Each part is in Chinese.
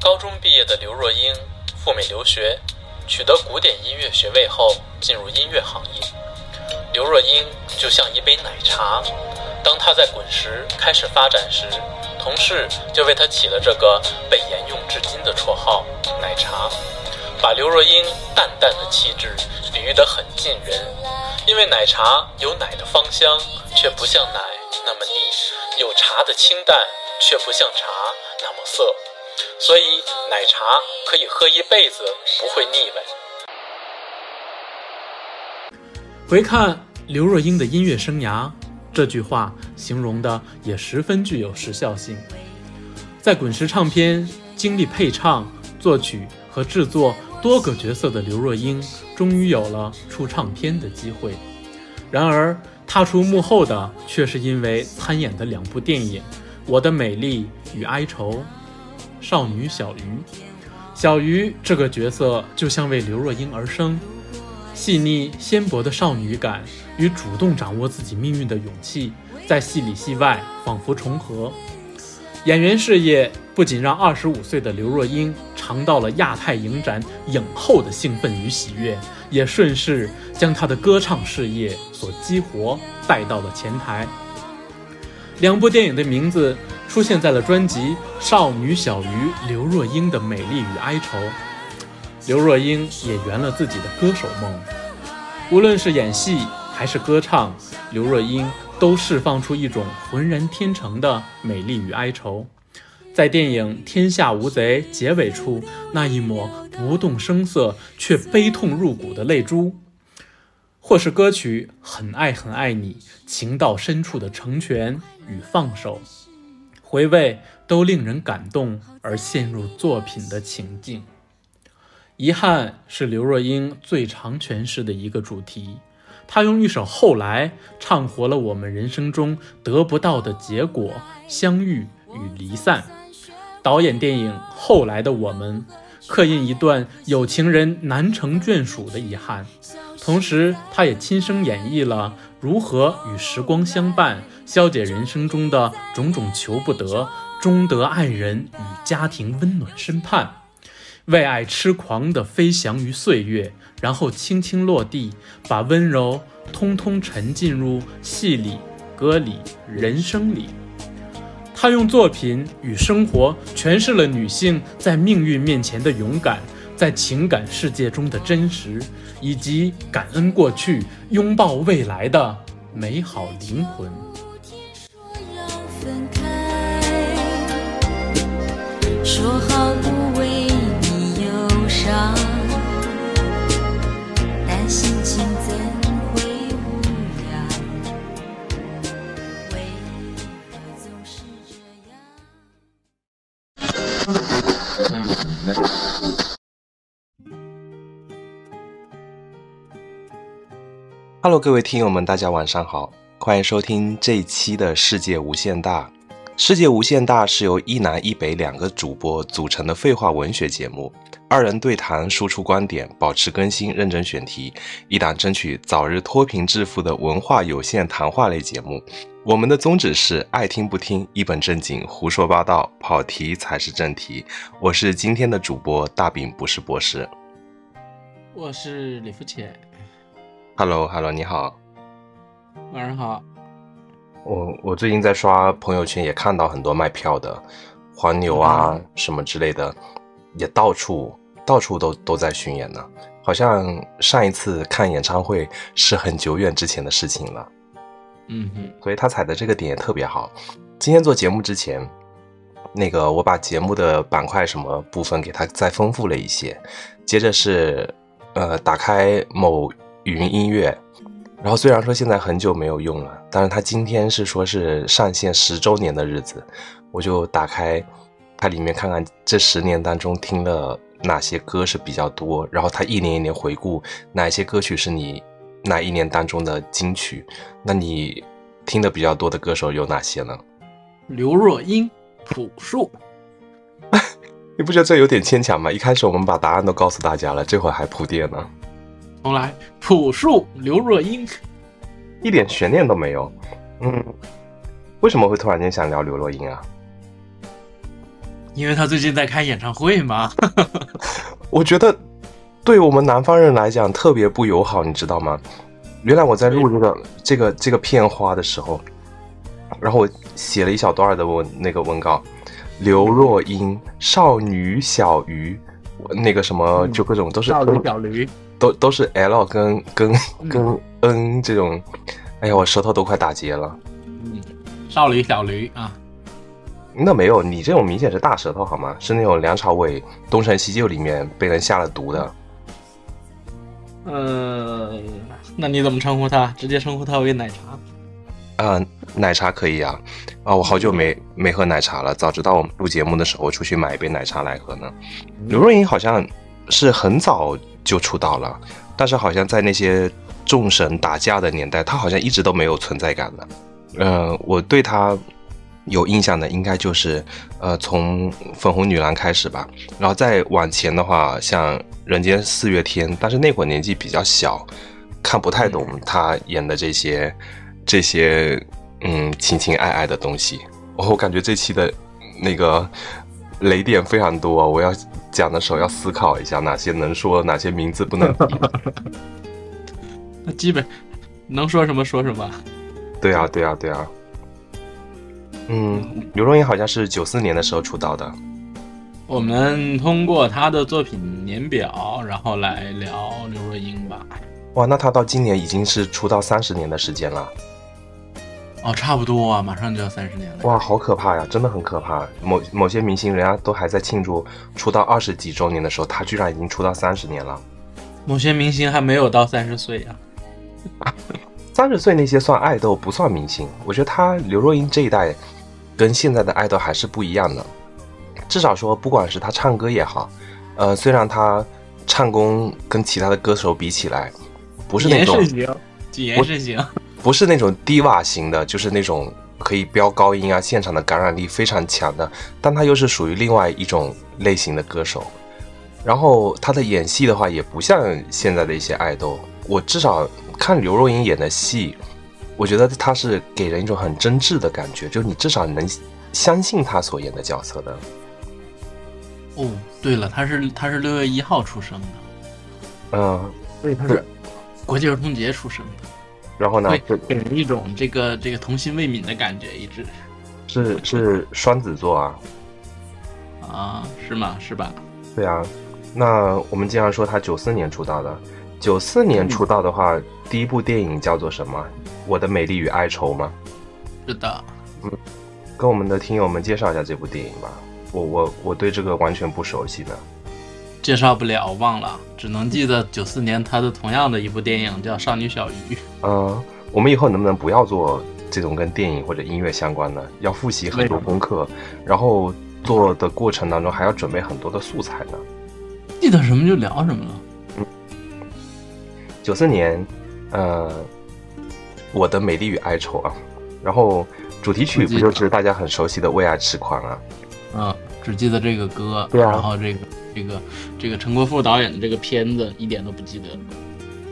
高中毕业的刘若英赴美留学，取得古典音乐学位后进入音乐行业。刘若英就像一杯奶茶，当她在滚石开始发展时，同事就为她起了这个被沿用至今的绰号“奶茶”，把刘若英淡淡的气质比喻得很近人。因为奶茶有奶的芳香，却不像奶那么腻；有茶的清淡，却不像茶那么涩。所以奶茶可以喝一辈子，不会腻味。回看刘若英的音乐生涯，这句话形容的也十分具有时效性。在滚石唱片经历配唱、作曲和制作多个角色的刘若英，终于有了出唱片的机会。然而，踏出幕后的却是因为参演的两部电影《我的美丽与哀愁》。少女小鱼，小鱼这个角色就像为刘若英而生，细腻纤薄的少女感与主动掌握自己命运的勇气，在戏里戏外仿佛重合。演员事业不仅让二十五岁的刘若英尝到了亚太影展影后的兴奋与喜悦，也顺势将她的歌唱事业所激活，带到了前台。两部电影的名字。出现在了专辑《少女小鱼》刘若英的美丽与哀愁，刘若英也圆了自己的歌手梦。无论是演戏还是歌唱，刘若英都释放出一种浑然天成的美丽与哀愁。在电影《天下无贼》结尾处，那一抹不动声色却悲痛入骨的泪珠，或是歌曲《很爱很爱你》情到深处的成全与放手。回味都令人感动而陷入作品的情境。遗憾是刘若英最常诠释的一个主题，她用一首《后来》唱活了我们人生中得不到的结果、相遇与离散。导演电影《后来的我们》，刻印一段有情人难成眷属的遗憾，同时他也亲身演绎了如何与时光相伴。消解人生中的种种求不得，终得爱人与家庭温暖身畔，为爱痴狂的飞翔于岁月，然后轻轻落地，把温柔通通沉浸入戏里、歌里、人生里。他用作品与生活诠释了女性在命运面前的勇敢，在情感世界中的真实，以及感恩过去、拥抱未来的美好灵魂。说好？Hello，各位听友们，大家晚上好，欢迎收听这一期的世界无限大。世界无限大是由一南一北两个主播组成的废话文学节目，二人对谈，输出观点，保持更新，认真选题，一档争取早日脱贫致富的文化有限谈话类节目。我们的宗旨是爱听不听，一本正经胡说八道，跑题才是正题。我是今天的主播大饼，不是博士。我是李福浅。Hello，Hello，你好。晚上好。我我最近在刷朋友圈，也看到很多卖票的，黄牛啊什么之类的，也到处到处都都在巡演呢。好像上一次看演唱会是很久远之前的事情了。嗯哼，所以他踩的这个点也特别好。今天做节目之前，那个我把节目的板块什么部分给他再丰富了一些。接着是呃，打开某云音乐。然后虽然说现在很久没有用了，但是它今天是说是上线十周年的日子，我就打开它里面看看这十年当中听了哪些歌是比较多，然后它一年一年回顾哪些歌曲是你那一年当中的金曲，那你听的比较多的歌手有哪些呢？刘若英、朴树，你不觉得这有点牵强吗？一开始我们把答案都告诉大家了，这会儿还铺垫呢。重来，朴树、刘若英，一点悬念都没有。嗯，为什么会突然间想聊刘若英啊？因为他最近在开演唱会嘛。我觉得对我们南方人来讲特别不友好，你知道吗？原来我在录这个这个这个片花的时候，然后我写了一小段的文那个文稿，刘若英少女小鱼，那个什么就各种都是少女小驴，都都是 L 跟跟跟 N 这种，哎呀，我舌头都快打结了。嗯，少驴小驴啊，那没有，你这种明显是大舌头好吗？是那种梁朝伟《东成西就》里面被人下了毒的。呃，那你怎么称呼他？直接称呼他为奶茶。啊、奶茶可以啊，啊，我好久没没喝奶茶了，早知道我们录节目的时候出去买一杯奶茶来喝呢。刘若英好像是很早就出道了，但是好像在那些众神打架的年代，他好像一直都没有存在感的。呃，我对他有印象的应该就是呃从粉红女郎开始吧，然后再往前的话，像人间四月天，但是那会儿年纪比较小，看不太懂他演的这些这些嗯情情爱爱的东西。我感觉这期的那个雷点非常多，我要讲的时候要思考一下哪些能说，哪些名字不能提。那基本能说什么说什么。对啊，对啊，对啊。嗯，刘若英好像是九四年的时候出道的。我们通过她的作品年表，然后来聊刘若英吧。哇，那她到今年已经是出道三十年的时间了。哦，差不多啊，马上就要三十年了。哇，好可怕呀，真的很可怕。某某些明星，人家都还在庆祝出道二十几周年的时候，他居然已经出道三十年了。某些明星还没有到三十岁啊。三十岁那些算爱豆，不算明星。我觉得他刘若英这一代，跟现在的爱豆还是不一样的。至少说，不管是他唱歌也好，呃，虽然他唱功跟其他的歌手比起来，不是那种谨言慎行，谨言慎行。不是那种低瓦型的，就是那种可以飙高音啊，现场的感染力非常强的。但他又是属于另外一种类型的歌手。然后他的演戏的话，也不像现在的一些爱豆。我至少看刘若英演的戏，我觉得她是给人一种很真挚的感觉，就是你至少能相信她所演的角色的。哦，对了，他是他是六月一号出生的，嗯，所以他是国际儿童节出生的，然后呢会，给人一种这个这个童心未泯的感觉，一直是是双子座啊。啊，是吗？是吧？对啊，那我们经常说他九四年出道的，九四年出道的话，第一部电影叫做什么？我的美丽与哀愁吗？是的，嗯跟我们的听友们介绍一下这部电影吧。我我我对这个完全不熟悉的。介绍不了，忘了，只能记得九四年他的同样的一部电影叫《少女小鱼》。嗯，我们以后能不能不要做这种跟电影或者音乐相关的？要复习很多功课，然后做的过程当中还要准备很多的素材呢。记得什么就聊什么了。九四年，呃，我的美丽与哀愁啊，然后主题曲不就是大家很熟悉的《为爱痴狂》啊？嗯，只记得这个歌，对啊然后这个这个这个陈国富导演的这个片子一点都不记得。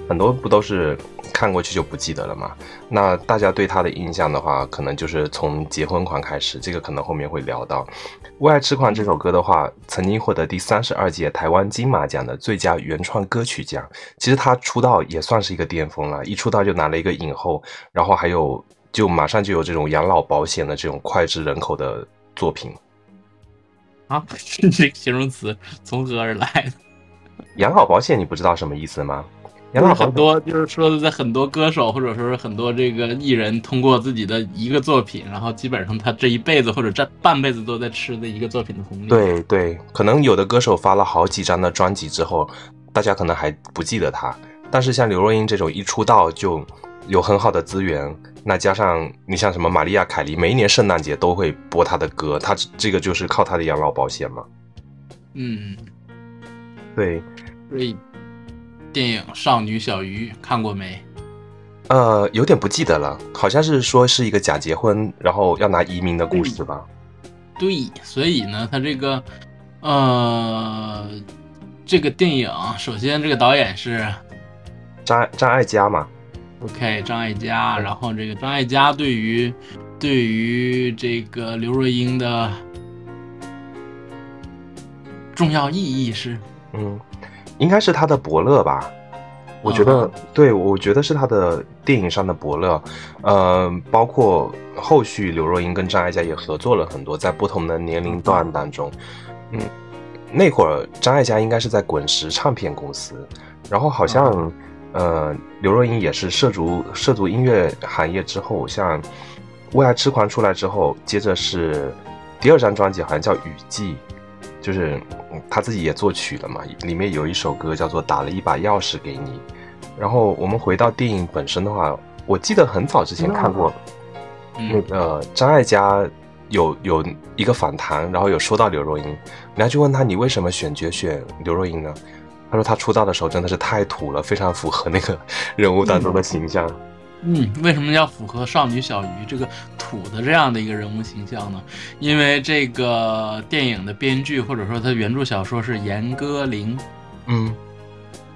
很多不都是看过去就不记得了吗？那大家对他的印象的话，可能就是从《结婚狂》开始，这个可能后面会聊到。《为爱痴狂》这首歌的话，曾经获得第三十二届台湾金马奖的最佳原创歌曲奖。其实他出道也算是一个巅峰了，一出道就拿了一个影后，然后还有就马上就有这种养老保险的这种脍炙人口的作品。啊，这个形容词从何而来的？养老保险你不知道什么意思吗？养老保险很多，就是说的，在很多歌手或者说是很多这个艺人，通过自己的一个作品，然后基本上他这一辈子或者这半辈子都在吃的一个作品的红利。，对对，可能有的歌手发了好几张的专辑之后，大家可能还不记得他。但是像刘若英这种一出道就有很好的资源，那加上你像什么玛利亚·凯莉，每一年圣诞节都会播她的歌，她这个就是靠她的养老保险嘛。嗯，对，所以电影《少女小鱼》看过没？呃，有点不记得了，好像是说是一个假结婚，然后要拿移民的故事吧。对，所以呢，他这个呃，这个电影首先这个导演是张张艾嘉嘛，OK 张艾嘉，然后这个张艾嘉对于对于这个刘若英的重要意义是？嗯，应该是他的伯乐吧。我觉得，对，我觉得是他的电影上的伯乐，呃，包括后续刘若英跟张艾嘉也合作了很多，在不同的年龄段当中，嗯，那会儿张艾嘉应该是在滚石唱片公司，然后好像，呃，刘若英也是涉足涉足音乐行业之后，像《为爱痴狂》出来之后，接着是第二张专辑好像叫《雨季》。就是他自己也作曲了嘛，里面有一首歌叫做《打了一把钥匙给你》。然后我们回到电影本身的话，我记得很早之前看过，那个张艾嘉有有一个访谈，然后有说到刘若英，然后就问他你为什么选角选刘若英呢？他说他出道的时候真的是太土了，非常符合那个人物当中的形象。嗯，为什么要符合少女小鱼这个土的这样的一个人物形象呢？因为这个电影的编剧或者说他原著小说是严歌苓，嗯，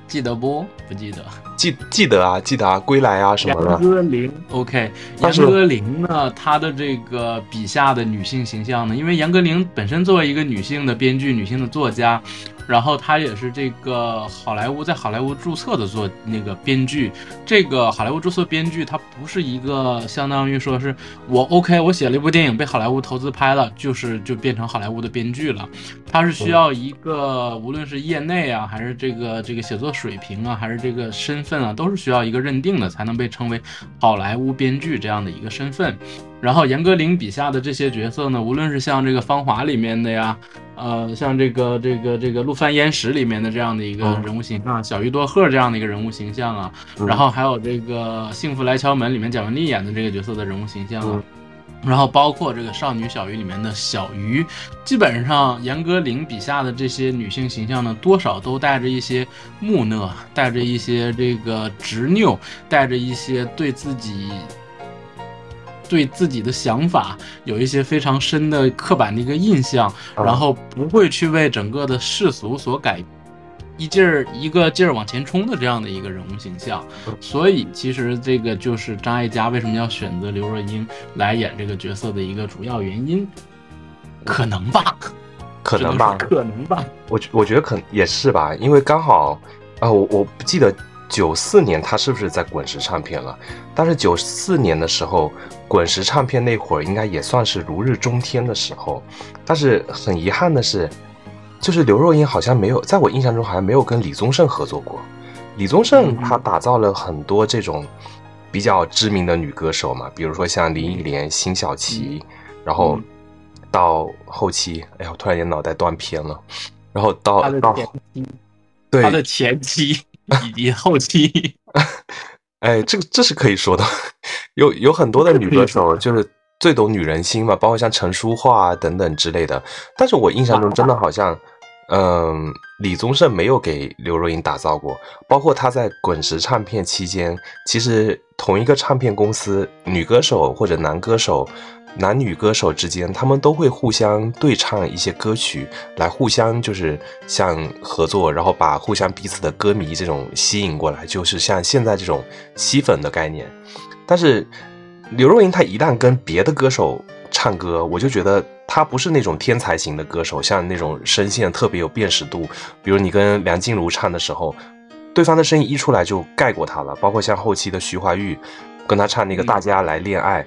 记得不？不记得？记记得啊，记得啊，归来啊什么的。严歌苓，OK，严歌苓呢，她的这个笔下的女性形象呢，因为严歌苓本身作为一个女性的编剧、女性的作家。然后他也是这个好莱坞在好莱坞注册的做那个编剧，这个好莱坞注册编剧他不是一个相当于说是我 OK 我写了一部电影被好莱坞投资拍了，就是就变成好莱坞的编剧了，他是需要一个无论是业内啊还是这个这个写作水平啊还是这个身份啊都是需要一个认定的才能被称为好莱坞编剧这样的一个身份。然后严歌苓笔下的这些角色呢，无论是像这个《芳华》里面的呀，呃，像这个这个这个《陆犯焉识》里面的这样的一个人物形象，小鱼多鹤这样的一个人物形象啊，然后还有这个《幸福来敲门》里面蒋雯丽演的这个角色的人物形象啊，然后包括这个《少女小鱼》里面的小鱼，基本上严歌苓笔下的这些女性形象呢，多少都带着一些木讷，带着一些这个执拗，带着一些对自己。对自己的想法有一些非常深的刻板的一个印象，然后不会去为整个的世俗所改，一劲儿一个劲儿往前冲的这样的一个人物形象。所以，其实这个就是张艾嘉为什么要选择刘若英来演这个角色的一个主要原因，可能吧？可能吧？可能吧？我我觉得可也是吧，因为刚好啊，我我不记得。九四年他是不是在滚石唱片了？但是九四年的时候，滚石唱片那会儿应该也算是如日中天的时候。但是很遗憾的是，就是刘若英好像没有，在我印象中好像没有跟李宗盛合作过。李宗盛他打造了很多这种比较知名的女歌手嘛，比如说像林忆莲、辛晓琪，然后到后期，哎呀，我突然间脑袋断片了。然后到到对他的前期。以及后期，哎，这个这是可以说的，有有很多的女歌手就是最懂女人心嘛，包括像陈淑桦啊等等之类的。但是我印象中真的好像，嗯，李宗盛没有给刘若英打造过，包括他在滚石唱片期间，其实同一个唱片公司，女歌手或者男歌手。男女歌手之间，他们都会互相对唱一些歌曲，来互相就是像合作，然后把互相彼此的歌迷这种吸引过来，就是像现在这种吸粉的概念。但是刘若英她一旦跟别的歌手唱歌，我就觉得她不是那种天才型的歌手，像那种声线特别有辨识度。比如你跟梁静茹唱的时候，对方的声音一出来就盖过她了。包括像后期的徐怀钰跟她唱那个《大家来恋爱》。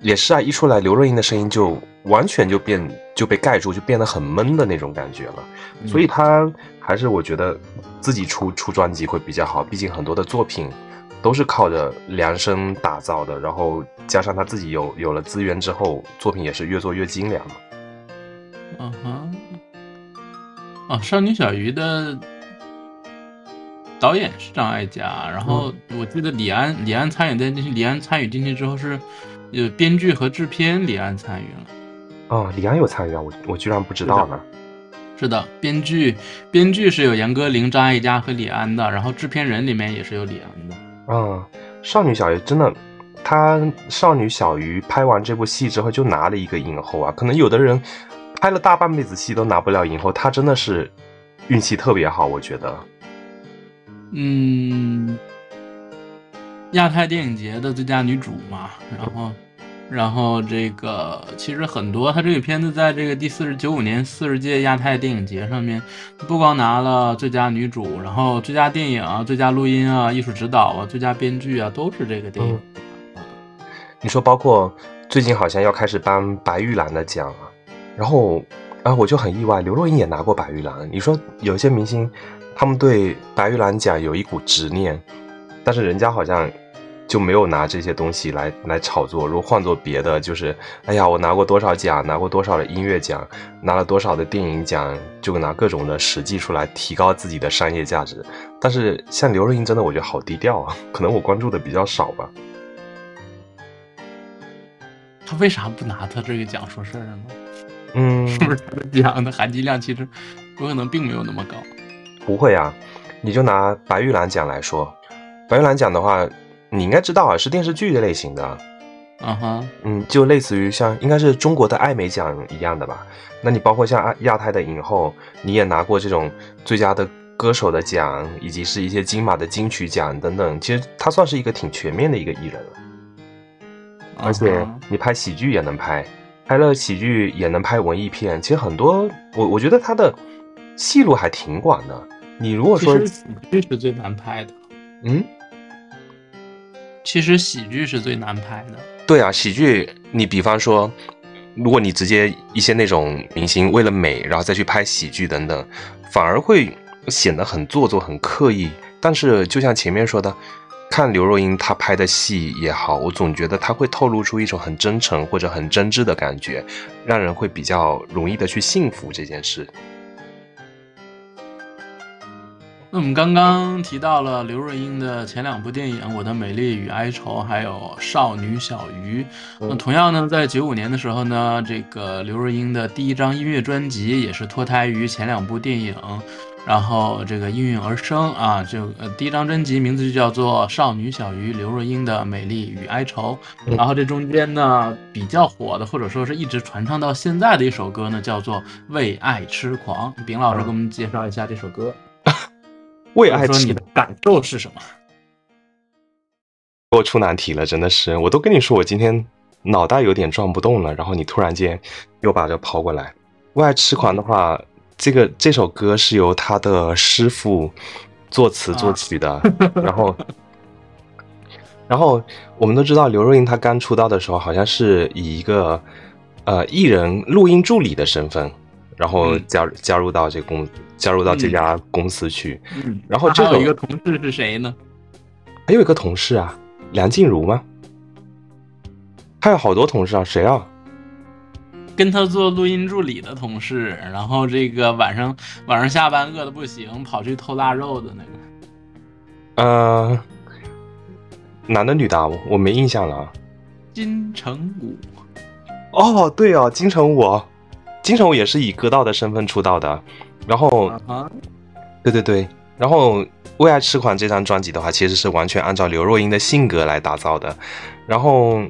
也是啊，一出来刘若英的声音就完全就变就被盖住，就变得很闷的那种感觉了。所以她还是我觉得自己出出专辑会比较好，毕竟很多的作品都是靠着量身打造的，然后加上他自己有有了资源之后，作品也是越做越精良嘛。嗯哼，啊，少女小鱼的导演是张艾嘉，然后我记得李安李安参与在进去，李安参与进去之后是。呃，编剧和制片李安参与了。哦，李安有参与啊，我我居然不知道呢。是的，编剧编剧是有严歌苓、张艾嘉和李安的，然后制片人里面也是有李安的。嗯，少女小鱼真的，她少女小鱼拍完这部戏之后就拿了一个影后啊，可能有的人拍了大半辈子戏都拿不了影后，她真的是运气特别好，我觉得。嗯。亚太电影节的最佳女主嘛，然后然后这个其实很多，他这个片子在这个第四十九五年四十届亚太电影节上面，不光拿了最佳女主，然后最佳电影啊、最佳录音啊、艺术指导啊、最佳编剧啊，都是这个电影。你说，包括最近好像要开始颁白玉兰的奖啊，然后啊，我就很意外，刘若英也拿过白玉兰。你说有些明星，他们对白玉兰奖有一股执念，但是人家好像。就没有拿这些东西来来炒作。如果换做别的，就是哎呀，我拿过多少奖，拿过多少的音乐奖，拿了多少的电影奖，就拿各种的实际出来提高自己的商业价值。但是像刘若英，真的我觉得好低调啊，可能我关注的比较少吧。他为啥不拿他这个奖说事儿呢？嗯，是不是他的奖的含金量其实有可能并没有那么高？不会啊，你就拿白玉兰奖来说，白玉兰奖的话。你应该知道啊，是电视剧类型的，嗯哼，嗯，就类似于像应该是中国的艾美奖一样的吧？那你包括像亚亚太的影后，你也拿过这种最佳的歌手的奖，以及是一些金马的金曲奖等等，其实他算是一个挺全面的一个艺人了。而且你拍喜剧也能拍，拍了喜剧也能拍文艺片，其实很多我我觉得他的戏路还挺广的。你如果说喜剧是最难拍的，嗯。其实喜剧是最难拍的。对啊，喜剧，你比方说，如果你直接一些那种明星为了美，然后再去拍喜剧等等，反而会显得很做作、很刻意。但是就像前面说的，看刘若英她拍的戏也好，我总觉得她会透露出一种很真诚或者很真挚的感觉，让人会比较容易的去信服这件事。那我们刚刚提到了刘若英的前两部电影《我的美丽与哀愁》，还有《少女小鱼》。那同样呢，在九五年的时候呢，这个刘若英的第一张音乐专辑也是脱胎于前两部电影，然后这个应运而生啊。就呃，第一张专辑名字就叫做《少女小鱼》，刘若英的美丽与哀愁。然后这中间呢，比较火的或者说是一直传唱到现在的一首歌呢，叫做《为爱痴狂》。丙老师给我们介绍一下这首歌。为爱痴，你的感受是什么？给我出难题了，真的是，我都跟你说，我今天脑袋有点转不动了，然后你突然间又把这抛过来。为爱痴狂的话，这个这首歌是由他的师傅作词作曲的，然后，然后我们都知道，刘若英她刚出道的时候，好像是以一个呃艺人录音助理的身份。然后加加入到这公加入到这家公司去，嗯，然后这有一个同事是谁呢？还有一个同事啊，梁静茹吗？还有好多同事啊，谁啊？跟他做录音助理的同事，然后这个晚上晚上下班饿的不行，跑去偷腊肉的那个。呃，男的女的，我没印象了。金城武。哦，对哦，金城武。金城武也是以歌道的身份出道的，然后，对对对，然后《为爱痴狂》这张专辑的话，其实是完全按照刘若英的性格来打造的，然后，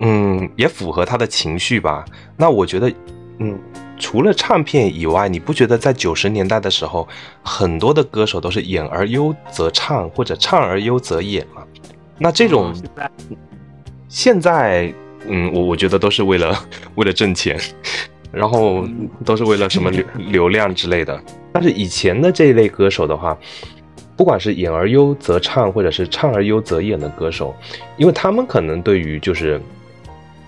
嗯，也符合她的情绪吧。那我觉得，嗯，除了唱片以外，你不觉得在九十年代的时候，很多的歌手都是演而优则唱，或者唱而优则演吗？那这种，现在，嗯，我我觉得都是为了 为了挣钱。然后都是为了什么流流量之类的，但是以前的这一类歌手的话，不管是演而优则唱，或者是唱而优则演的歌手，因为他们可能对于就是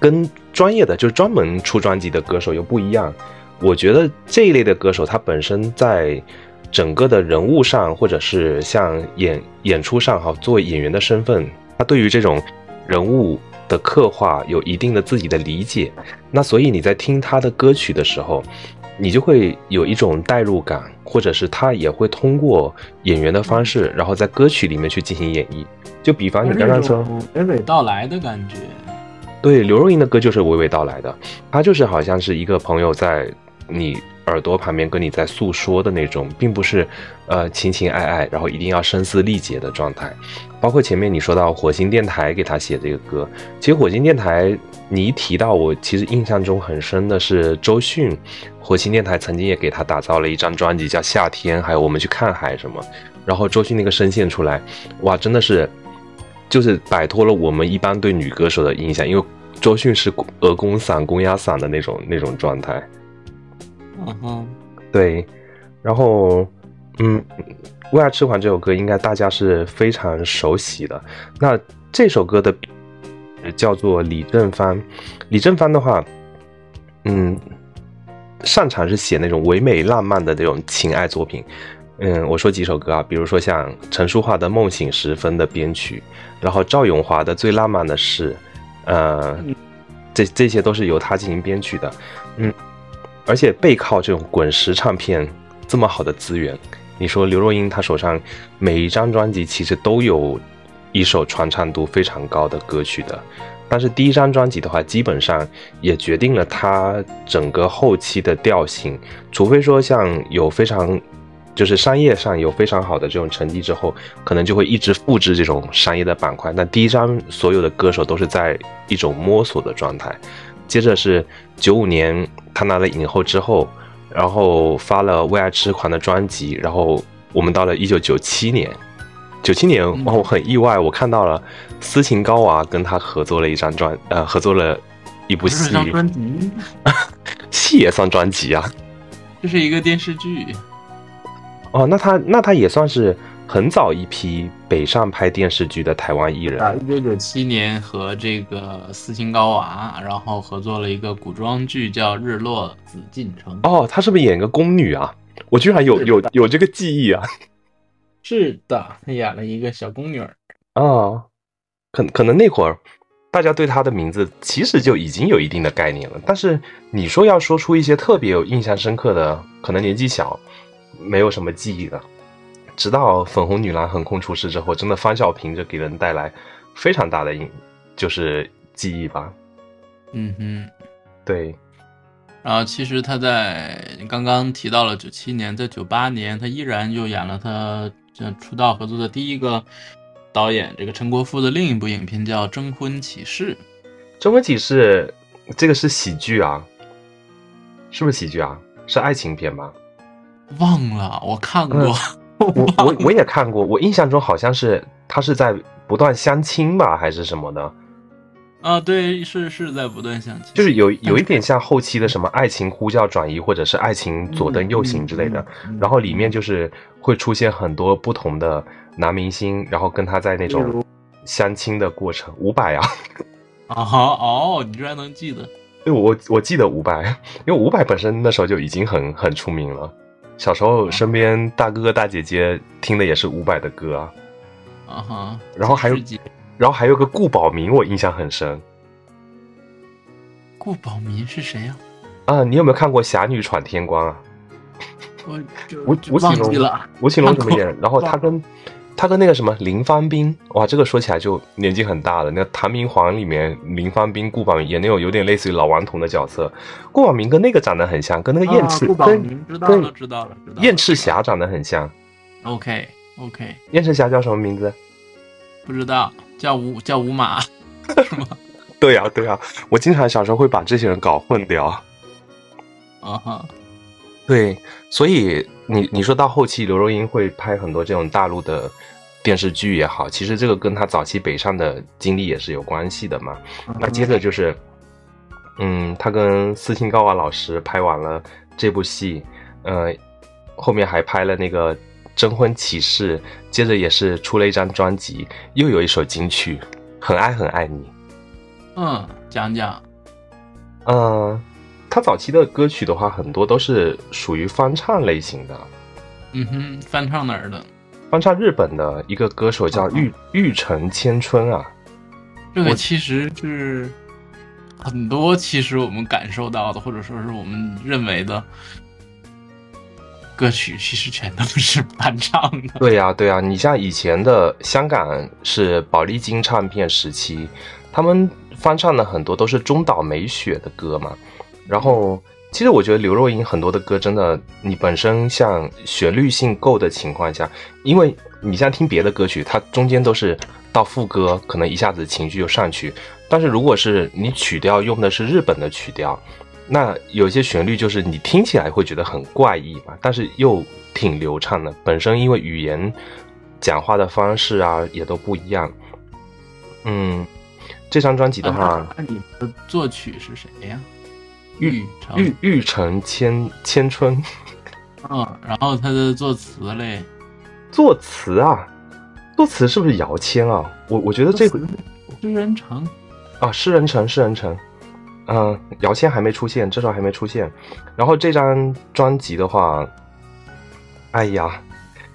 跟专业的就是专门出专辑的歌手又不一样。我觉得这一类的歌手，他本身在整个的人物上，或者是像演演出上哈，作为演员的身份，他对于这种人物。的刻画有一定的自己的理解，那所以你在听他的歌曲的时候，你就会有一种代入感，或者是他也会通过演员的方式，然后在歌曲里面去进行演绎。就比方你刚刚说娓娓道来的感觉，对，刘若英的歌就是娓娓道来的，他就是好像是一个朋友在你。耳朵旁边跟你在诉说的那种，并不是，呃，情情爱爱，然后一定要声嘶力竭的状态。包括前面你说到火星电台给他写这个歌，其实火星电台你一提到，我其实印象中很深的是周迅，火星电台曾经也给他打造了一张专辑叫《夏天》，还有我们去看海什么。然后周迅那个声线出来，哇，真的是，就是摆脱了我们一般对女歌手的印象，因为。周迅是鹅公嗓、公鸭嗓的那种那种状态。嗯哼，对，然后嗯，《为爱痴狂》这首歌应该大家是非常熟悉的。那这首歌的叫做李正帆，李正帆的话，嗯，擅长是写那种唯美浪漫的这种情爱作品。嗯，我说几首歌啊，比如说像陈淑桦的《梦醒时分》的编曲，然后赵咏华的《最浪漫的事》，呃，这这些都是由他进行编曲的。嗯，而且背靠这种滚石唱片这么好的资源，你说刘若英她手上每一张专辑其实都有一首传唱度非常高的歌曲的，但是第一张专辑的话，基本上也决定了她整个后期的调性，除非说像有非常。就是商业上有非常好的这种成绩之后，可能就会一直复制这种商业的板块。那第一张所有的歌手都是在一种摸索的状态，接着是九五年他拿了影后之后，然后发了《为爱痴狂》的专辑，然后我们到了一九九七年，九七年我很意外，我看到了斯琴高娃跟他合作了一张专，呃，合作了一部戏，专辑，戏也算专辑啊，这是一个电视剧。哦，那他那他也算是很早一批北上拍电视剧的台湾艺人啊。一九九七年和这个斯琴高娃，然后合作了一个古装剧叫《日落紫禁城》。哦，他是不是演个宫女啊？我居然有有有这个记忆啊！是的，他演了一个小宫女儿。啊，可可能那会儿大家对他的名字其实就已经有一定的概念了，但是你说要说出一些特别有印象深刻的，可能年纪小。没有什么记忆的，直到粉红女郎横空出世之后，真的方小平就给人带来非常大的影，就是记忆吧。嗯哼，对。然后其实他在刚刚提到了九七年，在九八年他依然又演了他出道合作的第一个导演这个陈国富的另一部影片叫《征婚启事》。征婚启事这个是喜剧啊？是不是喜剧啊？是爱情片吧？忘了，我看过，我我我也看过，我印象中好像是他是在不断相亲吧，还是什么的？啊，对，是是在不断相亲，就是有有一点像后期的什么爱情呼叫转移，或者是爱情左灯右行之类的。然后里面就是会出现很多不同的男明星，然后跟他在那种相亲的过程。伍佰啊，啊哈哦，你居然能记得？因为我我记得伍佰，因为伍佰本身那时候就已经很很出名了。小时候，身边大哥哥大姐姐听的也是伍佰的歌啊，啊哈，然后还有，然后还有个顾宝明，我印象很深。顾宝明是谁呀？啊，你有没有看过《侠女闯天关》啊？我吴吴奇隆，吴奇隆怎么演？然后他跟。他跟那个什么林芳斌，哇，这个说起来就年纪很大了。那《唐明皇》里面林芳斌、顾宝明演那种有点类似于老顽童的角色。顾宝明跟那个长得很像，跟那个燕赤，跟知道了，知道了，知道了。燕赤霞长得很像。OK OK。燕赤霞叫什么名字？不知道，叫吴叫吴马，是吗？对呀对呀，我经常小时候会把这些人搞混掉。啊哈。对，所以你你说到后期，刘若英会拍很多这种大陆的电视剧也好，其实这个跟她早期北上的经历也是有关系的嘛。那接着就是，嗯，她跟斯琴高娃老师拍完了这部戏，呃，后面还拍了那个《征婚启事》，接着也是出了一张专辑，又有一首金曲，《很爱很爱你》。嗯，讲讲。嗯。他早期的歌曲的话，很多都是属于翻唱类型的。嗯哼，翻唱哪儿的？翻唱日本的一个歌手叫玉玉城千春啊。这个其实是很多，其实我们感受到的，或者说是我们认为的歌曲，其实全都是翻唱的。对呀，对呀，你像以前的香港是宝丽金唱片时期，他们翻唱的很多都是中岛美雪的歌嘛。然后，其实我觉得刘若英很多的歌真的，你本身像旋律性够的情况下，因为你像听别的歌曲，它中间都是到副歌，可能一下子情绪就上去。但是如果是你曲调用的是日本的曲调，那有些旋律就是你听起来会觉得很怪异嘛，但是又挺流畅的。本身因为语言讲话的方式啊也都不一样，嗯。这张专辑的话，那你的作曲是谁呀？玉玉玉成千千春。嗯，然后他的作词嘞？作词啊，作词是不是姚谦啊？我我觉得这个诗人城啊，诗人城，诗人城。嗯，姚谦还没出现，这时候还没出现。然后这张专辑的话，哎呀，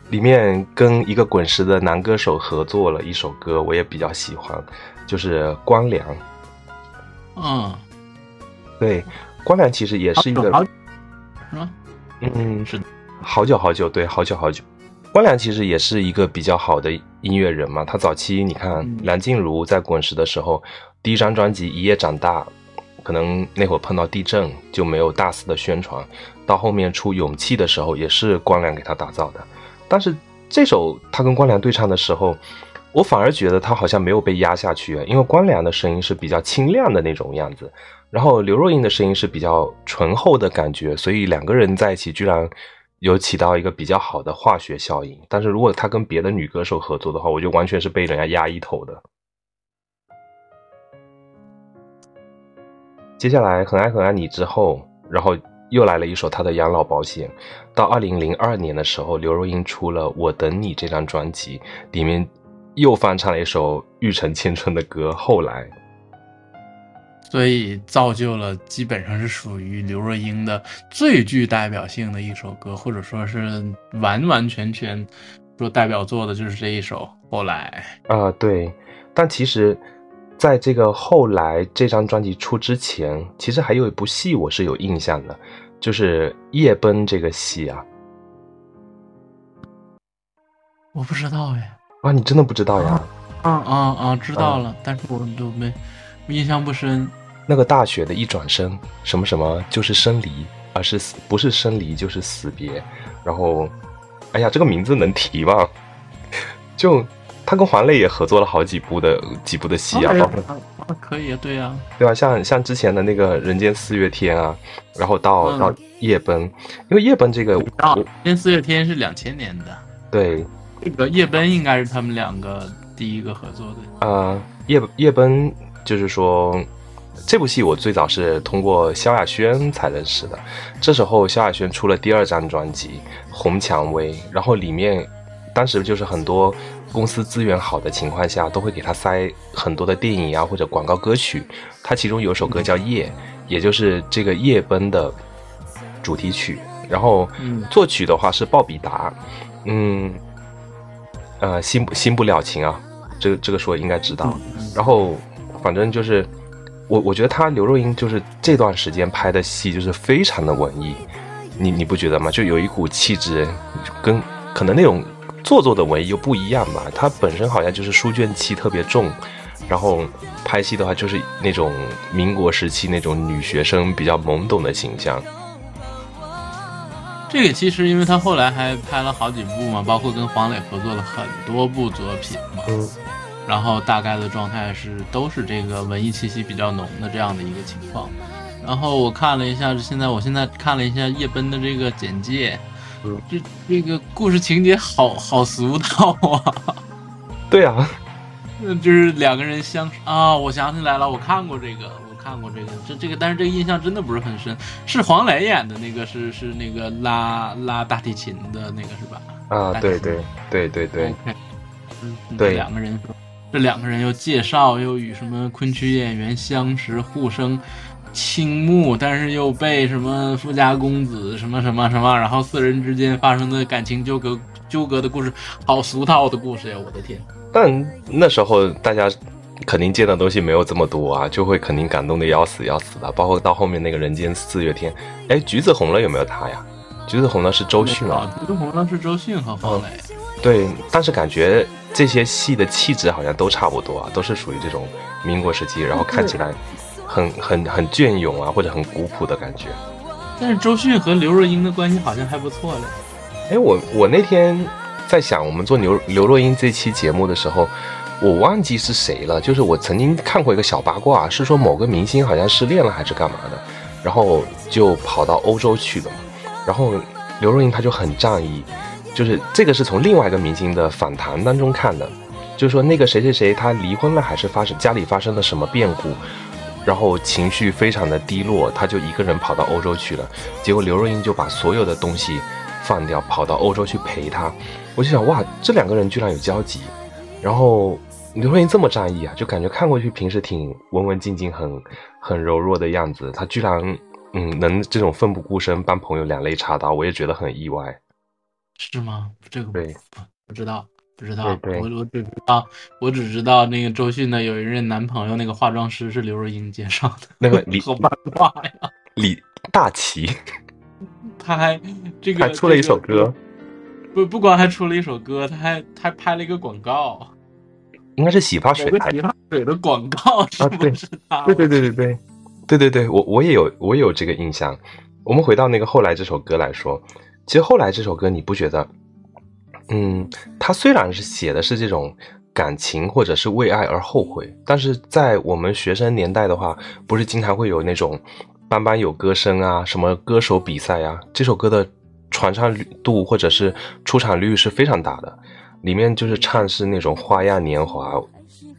里面跟一个滚石的男歌手合作了一首歌，我也比较喜欢，就是光良。嗯，对，光良其实也是一个，是吗？嗯，是好久好久，对，好久好久。光良其实也是一个比较好的音乐人嘛。他早期你看梁静茹在滚石的时候，第一张专辑《一夜长大》。可能那会儿碰到地震就没有大肆的宣传，到后面出勇气的时候也是光良给他打造的。但是这首他跟光良对唱的时候，我反而觉得他好像没有被压下去，因为光良的声音是比较清亮的那种样子，然后刘若英的声音是比较醇厚的感觉，所以两个人在一起居然有起到一个比较好的化学效应。但是如果他跟别的女歌手合作的话，我就完全是被人家压一头的。接下来很爱很爱你之后，然后又来了一首他的养老保险。到二零零二年的时候，刘若英出了《我等你》这张专辑，里面又翻唱了一首玉成青春的歌。后来，所以造就了基本上是属于刘若英的最具代表性的一首歌，或者说是完完全全说代表作的就是这一首。后来啊，对，但其实。在这个后来这张专辑出之前，其实还有一部戏我是有印象的，就是《夜奔》这个戏啊。我不知道哎。啊，你真的不知道呀？啊啊啊！知道了，但是我都没印象不深。那个大雪的一转身，什么什么就是生离，而是死，不是生离就是死别。然后，哎呀，这个名字能提吗？就。他跟黄磊也合作了好几部的几部的戏啊，包括可以啊，对呀，对吧？像像之前的那个人间四月天啊，然后到到夜奔，因为夜奔这个，人间四月天是两千年的，对，这个叶奔应该是他们两个第一个合作的。呃，叶叶奔就是说，这部戏我最早是通过萧亚轩才认识的，这时候萧亚轩出了第二张专辑《红蔷薇》，然后里面当时就是很多。公司资源好的情况下，都会给他塞很多的电影啊或者广告歌曲。他其中有首歌叫《夜》，也就是这个夜奔的主题曲。然后作曲的话是鲍比达，嗯，呃，新新不了情啊，这个这个说应该知道。然后反正就是我我觉得他刘若英就是这段时间拍的戏就是非常的文艺，你你不觉得吗？就有一股气质，跟可能那种。做作的文艺又不一样吧，她本身好像就是书卷气特别重，然后拍戏的话就是那种民国时期那种女学生比较懵懂的形象。这个其实因为他后来还拍了好几部嘛，包括跟黄磊合作了很多部作品嘛，然后大概的状态是都是这个文艺气息比较浓的这样的一个情况。然后我看了一下，现在我现在看了一下叶奔的这个简介。这这个故事情节好好俗套啊！对啊，那就是两个人相啊，我想起来了，我看过这个，我看过这个，这这个，但是这个印象真的不是很深。是黄磊演的那个，是是那个拉拉大提琴的那个是吧？啊，对对对对对，嗯，对，两个人，这两个人又介绍又与什么昆曲演员相识互生。倾慕，但是又被什么富家公子什么什么什么，然后四人之间发生的感情纠葛纠葛的故事，好俗套的故事呀！我的天！但那时候大家肯定见的东西没有这么多啊，就会肯定感动的要死要死的。包括到后面那个人间四月天，哎，橘子红了有没有他呀？橘子红了是周迅啊，橘子红了是周迅和黄磊。对，但是感觉这些戏的气质好像都差不多啊，都是属于这种民国时期，然后看起来。很很很隽永啊，或者很古朴的感觉。但是周迅和刘若英的关系好像还不错嘞。哎，我我那天在想，我们做刘刘若英这期节目的时候，我忘记是谁了。就是我曾经看过一个小八卦，是说某个明星好像失恋了还是干嘛的，然后就跑到欧洲去了嘛。然后刘若英她就很仗义，就是这个是从另外一个明星的访谈当中看的。就是说那个谁谁谁他离婚了，还是发生家里发生了什么变故，然后情绪非常的低落，他就一个人跑到欧洲去了。结果刘若英就把所有的东西放掉，跑到欧洲去陪他。我就想，哇，这两个人居然有交集。然后刘若英这么仗义啊，就感觉看过去平时挺文文静静、很很柔弱的样子，她居然嗯能这种奋不顾身帮朋友两肋插刀，我也觉得很意外。是吗？这个对不不知道。不知道，对对我我只知道，我只知道那个周迅的有一任男朋友，那个化妆师是刘若英介绍的。那个李 好八卦呀！李大齐 他还这个还出了一首这个歌，不不光还出了一首歌，他还他还拍了一个广告，应该是洗发水还洗发水的广告，是啊对不是他？对对对对对，对对对，我我也有我也有这个印象。我们回到那个后来这首歌来说，其实后来这首歌你不觉得，嗯，它虽然是写的是这种感情或者是为爱而后悔，但是在我们学生年代的话，不是经常会有那种班班有歌声啊，什么歌手比赛啊，这首歌的传唱度或者是出场率是非常大的，里面就是唱是那种花样年华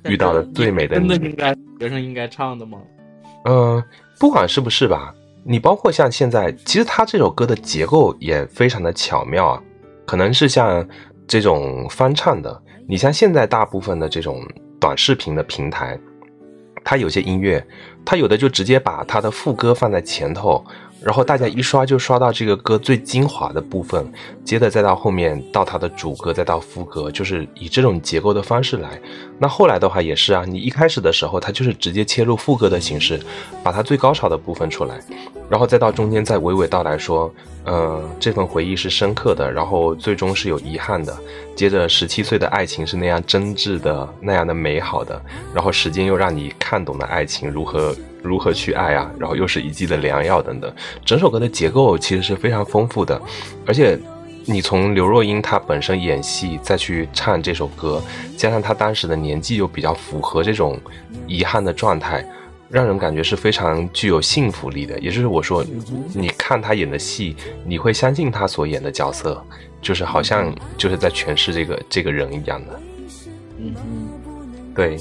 遇到的最美的你真的。应该学生应该唱的吗？嗯，不管是不是吧，你包括像现在，其实他这首歌的结构也非常的巧妙啊，可能是像这种翻唱的，你像现在大部分的这种短视频的平台，它有些音乐，它有的就直接把它的副歌放在前头，然后大家一刷就刷到这个歌最精华的部分，接着再到后面到它的主歌，再到副歌，就是以这种结构的方式来。那后来的话也是啊，你一开始的时候，它就是直接切入副歌的形式，把它最高潮的部分出来，然后再到中间再娓娓道来说，呃，这份回忆是深刻的，然后最终是有遗憾的。接着十七岁的爱情是那样真挚的，那样的美好的，然后时间又让你看懂了爱情如何如何去爱啊，然后又是一剂的良药等等。整首歌的结构其实是非常丰富的，而且你从刘若英她本身演戏再去唱这首歌，加上她当时的年纪又比较符合这种遗憾的状态，让人感觉是非常具有幸福力的。也就是我说，你看她演的戏，你会相信她所演的角色，就是好像就是在诠释这个这个人一样的。嗯嗯。对，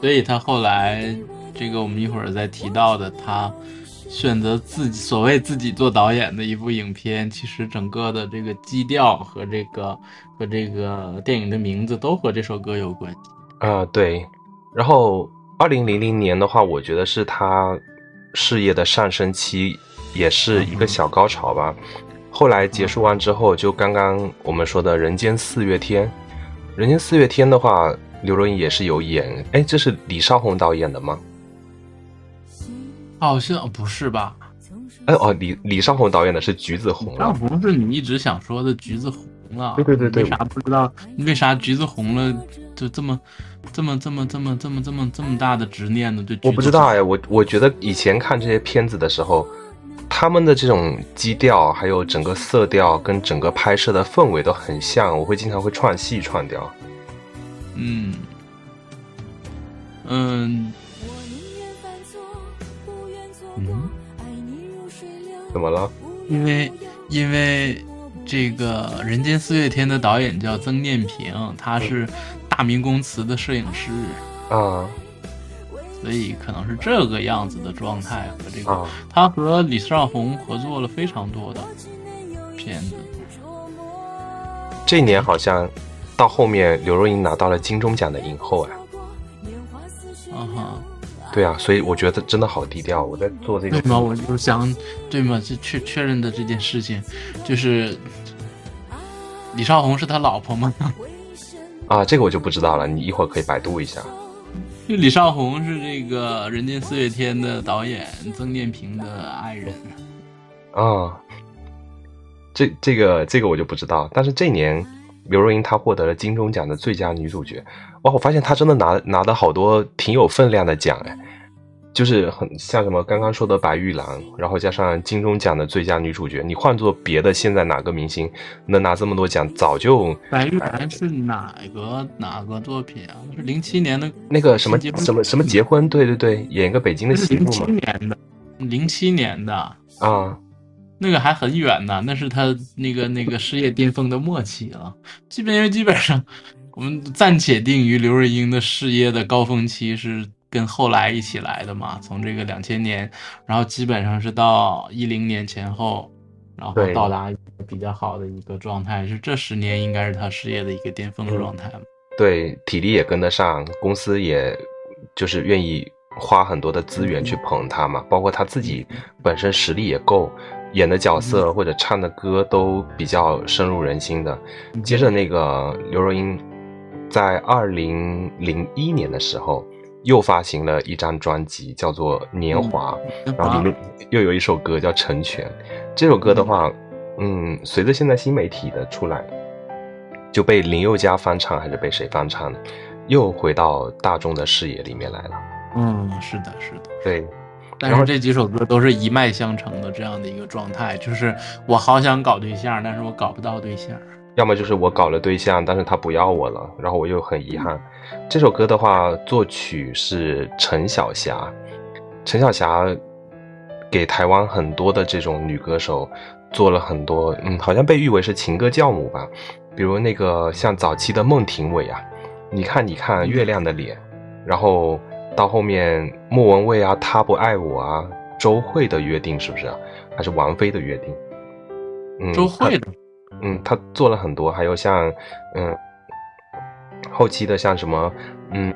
所以他后来，这个我们一会儿再提到的，他选择自己所谓自己做导演的一部影片，其实整个的这个基调和这个和这个电影的名字都和这首歌有关系。啊、对。然后二零零零年的话，我觉得是他事业的上升期，也是一个小高潮吧。后来结束完之后，就刚刚我们说的《人间四月天》，《人间四月天》的话，刘若英也是有演。哎，这是李少红导演的吗？好像不是吧？哎哦，李李尚红导演的是《橘子红》张啊。红是你一直想说的橘子红啊？对对对对为啥不知道？为啥橘子红了就这么这么这么这么这么这么这么大的执念呢？对，我不知道哎，我我觉得以前看这些片子的时候，他们的这种基调，还有整个色调跟整个拍摄的氛围都很像，我会经常会串戏串掉。嗯嗯嗯，怎么了？因为因为这个《人间四月天》的导演叫曾念平，他是大明宫词的摄影师，啊所以可能是这个样子的状态和这个。啊，他和李少红合作了非常多的片子。这年好像到后面刘若英拿到了金钟奖的影后哎。啊哈，对啊，所以我觉得真的好低调。我在做这个对吗？我就想，对吗？就确确认的这件事情，就是李少红是他老婆吗？啊，这个我就不知道了，你一会儿可以百度一下。就李少红是这个《人间四月天》的导演曾建平的爱人。啊，这这个这个我就不知道，但是这年刘若英她获得了金钟奖的最佳女主角，哇，我发现他真的拿拿的好多挺有分量的奖哎，就是很像什么刚刚说的白玉兰，然后加上金钟奖的最佳女主角，你换做别的现在哪个明星能拿这么多奖，早就白玉兰是哪个哪个作品啊？是零七年的，那个什么什么什么结婚，对对对，演一个北京的媳妇嘛，年的，零七年的。啊，那个还很远呢，那是他那个那个事业巅峰的末期了。基本因为基本上，我们暂且定于刘若英的事业的高峰期是跟后来一起来的嘛？从这个两千年，然后基本上是到一零年前后，然后到达比较好的一个状态，是这十年应该是他事业的一个巅峰状态对，体力也跟得上，公司也就是愿意花很多的资源去捧他嘛，包括他自己本身实力也够。演的角色或者唱的歌都比较深入人心的。接着，那个刘若英在二零零一年的时候又发行了一张专辑，叫做《年华》，然后里面又有一首歌叫《成全》。这首歌的话，嗯，随着现在新媒体的出来，就被林宥嘉翻唱还是被谁翻唱，又回到大众的视野里面来了。嗯，是的，是的，对。但是这几首歌都是一脉相承的这样的一个状态，就是我好想搞对象，但是我搞不到对象；要么就是我搞了对象，但是他不要我了，然后我又很遗憾。这首歌的话，作曲是陈小霞，陈小霞给台湾很多的这种女歌手做了很多，嗯，好像被誉为是情歌教母吧。比如那个像早期的孟庭苇啊，你看你看月亮的脸，然后。到后面，莫文蔚啊，他不爱我啊，周蕙的约定是不是？还是王菲的约定？嗯，周蕙的，嗯，他做了很多，还有像，嗯，后期的像什么，嗯，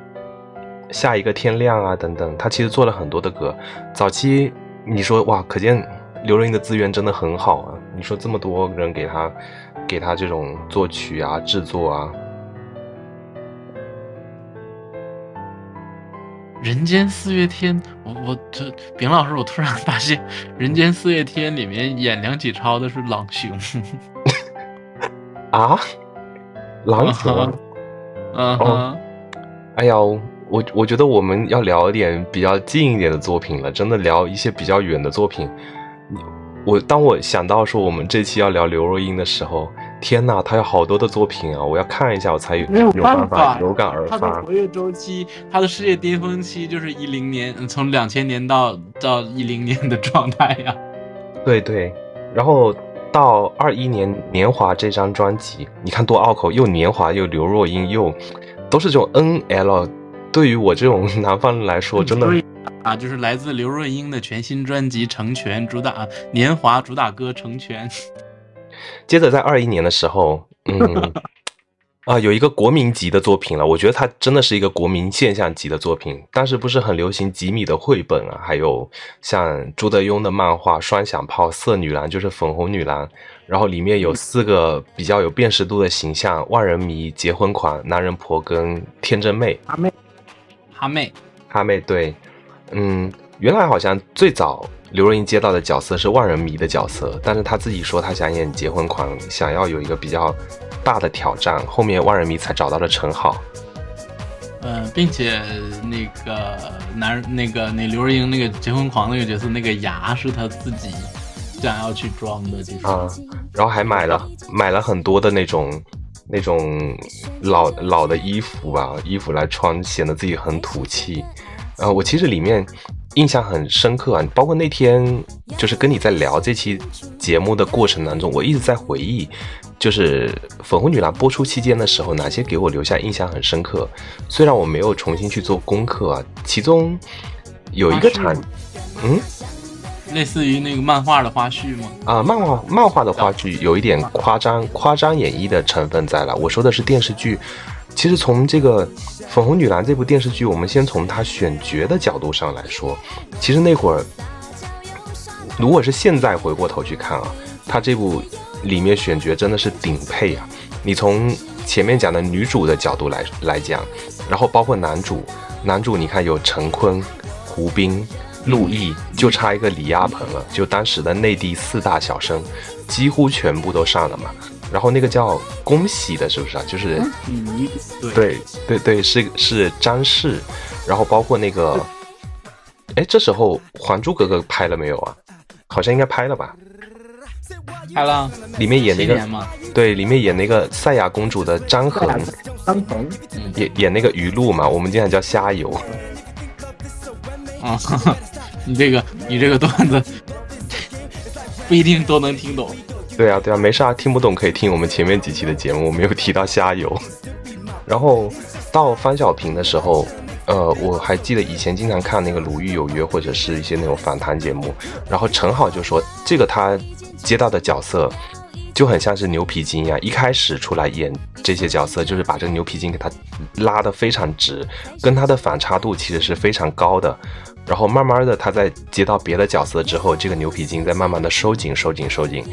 下一个天亮啊等等，他其实做了很多的歌。早期你说哇，可见刘若英的资源真的很好啊！你说这么多人给他，给他这种作曲啊、制作啊。人间四月天，我我这丙老师，我突然发现，人间四月天里面演梁启超的是郎雄啊，郎雄，嗯哼，哎呀，我我觉得我们要聊一点比较近一点的作品了，真的聊一些比较远的作品。我当我想到说我们这期要聊刘若英的时候。天呐，她有好多的作品啊！我要看一下，我才有有办法有感而发。她的活跃周期，她的事业巅峰期就是一零年，从两千年到到一零年的状态呀。对对，然后到二一年《年华》这张专辑，你看多拗口，又年华又刘若英又都是这种 N L，对于我这种南方人来说，真的啊，就是来自刘若英的全新专辑《成全》，主打《年华》，主打歌《成全》。接着在二一年的时候，嗯，啊，有一个国民级的作品了。我觉得它真的是一个国民现象级的作品。当时不是很流行吉米的绘本啊，还有像朱德庸的漫画《双响炮》《色女郎》就是粉红女郎，然后里面有四个比较有辨识度的形象：万人迷、结婚款、男人婆跟天真妹。哈妹，哈妹，哈妹，对，嗯，原来好像最早。刘若英接到的角色是万人迷的角色，但是她自己说她想演结婚狂，想要有一个比较大的挑战。后面万人迷才找到了陈好。嗯，并且那个男那个那刘若英那个结婚狂那个角色，那个牙是她自己想要去装的，就是啊，然后还买了买了很多的那种那种老老的衣服吧，衣服来穿，显得自己很土气。呃，我其实里面。印象很深刻啊！包括那天就是跟你在聊这期节目的过程当中，我一直在回忆，就是《粉红女郎》播出期间的时候，哪些给我留下印象很深刻。虽然我没有重新去做功课啊，其中有一个场，嗯，类似于那个漫画的花絮吗？啊，漫画漫画的花絮有一点夸张夸张演绎的成分在了。我说的是电视剧。其实从这个《粉红女郎》这部电视剧，我们先从她选角的角度上来说，其实那会儿，如果是现在回过头去看啊，她这部里面选角真的是顶配啊！你从前面讲的女主的角度来来讲，然后包括男主，男主你看有陈坤、胡兵、陆毅，就差一个李亚鹏了，就当时的内地四大小生，几乎全部都上了嘛。然后那个叫恭喜的，是不是啊？就是对对对，是是张氏。然后包括那个，哎，这时候《还珠格格》拍了没有啊？好像应该拍了吧？拍了。里面演那个，对，里面演那个赛亚公主的张恒，张恒演演那个鱼露嘛，我们经常叫虾油。啊，你这个你这个段子不一定都能听懂。对啊，对啊，没事啊，听不懂可以听我们前面几期的节目，我没有提到虾油。然后到方小平的时候，呃，我还记得以前经常看那个《鲁豫有约》或者是一些那种访谈节目，然后陈好就说这个他接到的角色就很像是牛皮筋一样，一开始出来演这些角色就是把这个牛皮筋给他拉得非常直，跟他的反差度其实是非常高的。然后慢慢的他在接到别的角色之后，这个牛皮筋在慢慢的收紧、收紧、收紧。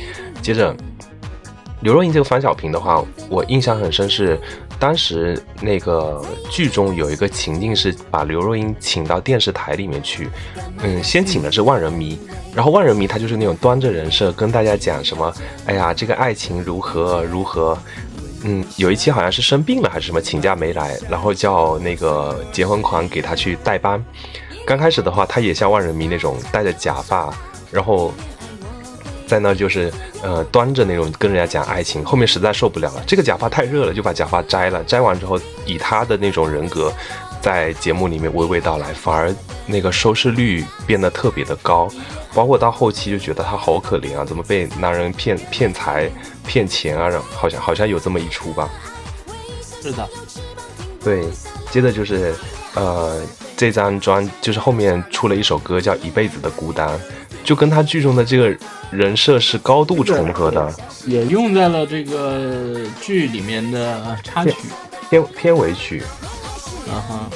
接着，刘若英这个方小平的话，我印象很深是。当时那个剧中有一个情境是把刘若英请到电视台里面去，嗯，先请的是万人迷，然后万人迷他就是那种端着人设跟大家讲什么，哎呀，这个爱情如何如何，嗯，有一期好像是生病了还是什么请假没来，然后叫那个 结婚狂给他去代班，刚开始的话他也像万人迷那种戴着假发，然后。在那就是，呃，端着那种跟人家讲爱情，后面实在受不了了，这个假发太热了，就把假发摘了。摘完之后，以他的那种人格，在节目里面娓娓道来，反而那个收视率变得特别的高。包括到后期就觉得他好可怜啊，怎么被男人骗骗财骗钱啊？好像好像有这么一出吧？是的，对。接着就是，呃，这张专就是后面出了一首歌叫《一辈子的孤单》。就跟他剧中的这个人设是高度重合的，也用在了这个剧里面的插曲、片片尾曲。啊哈，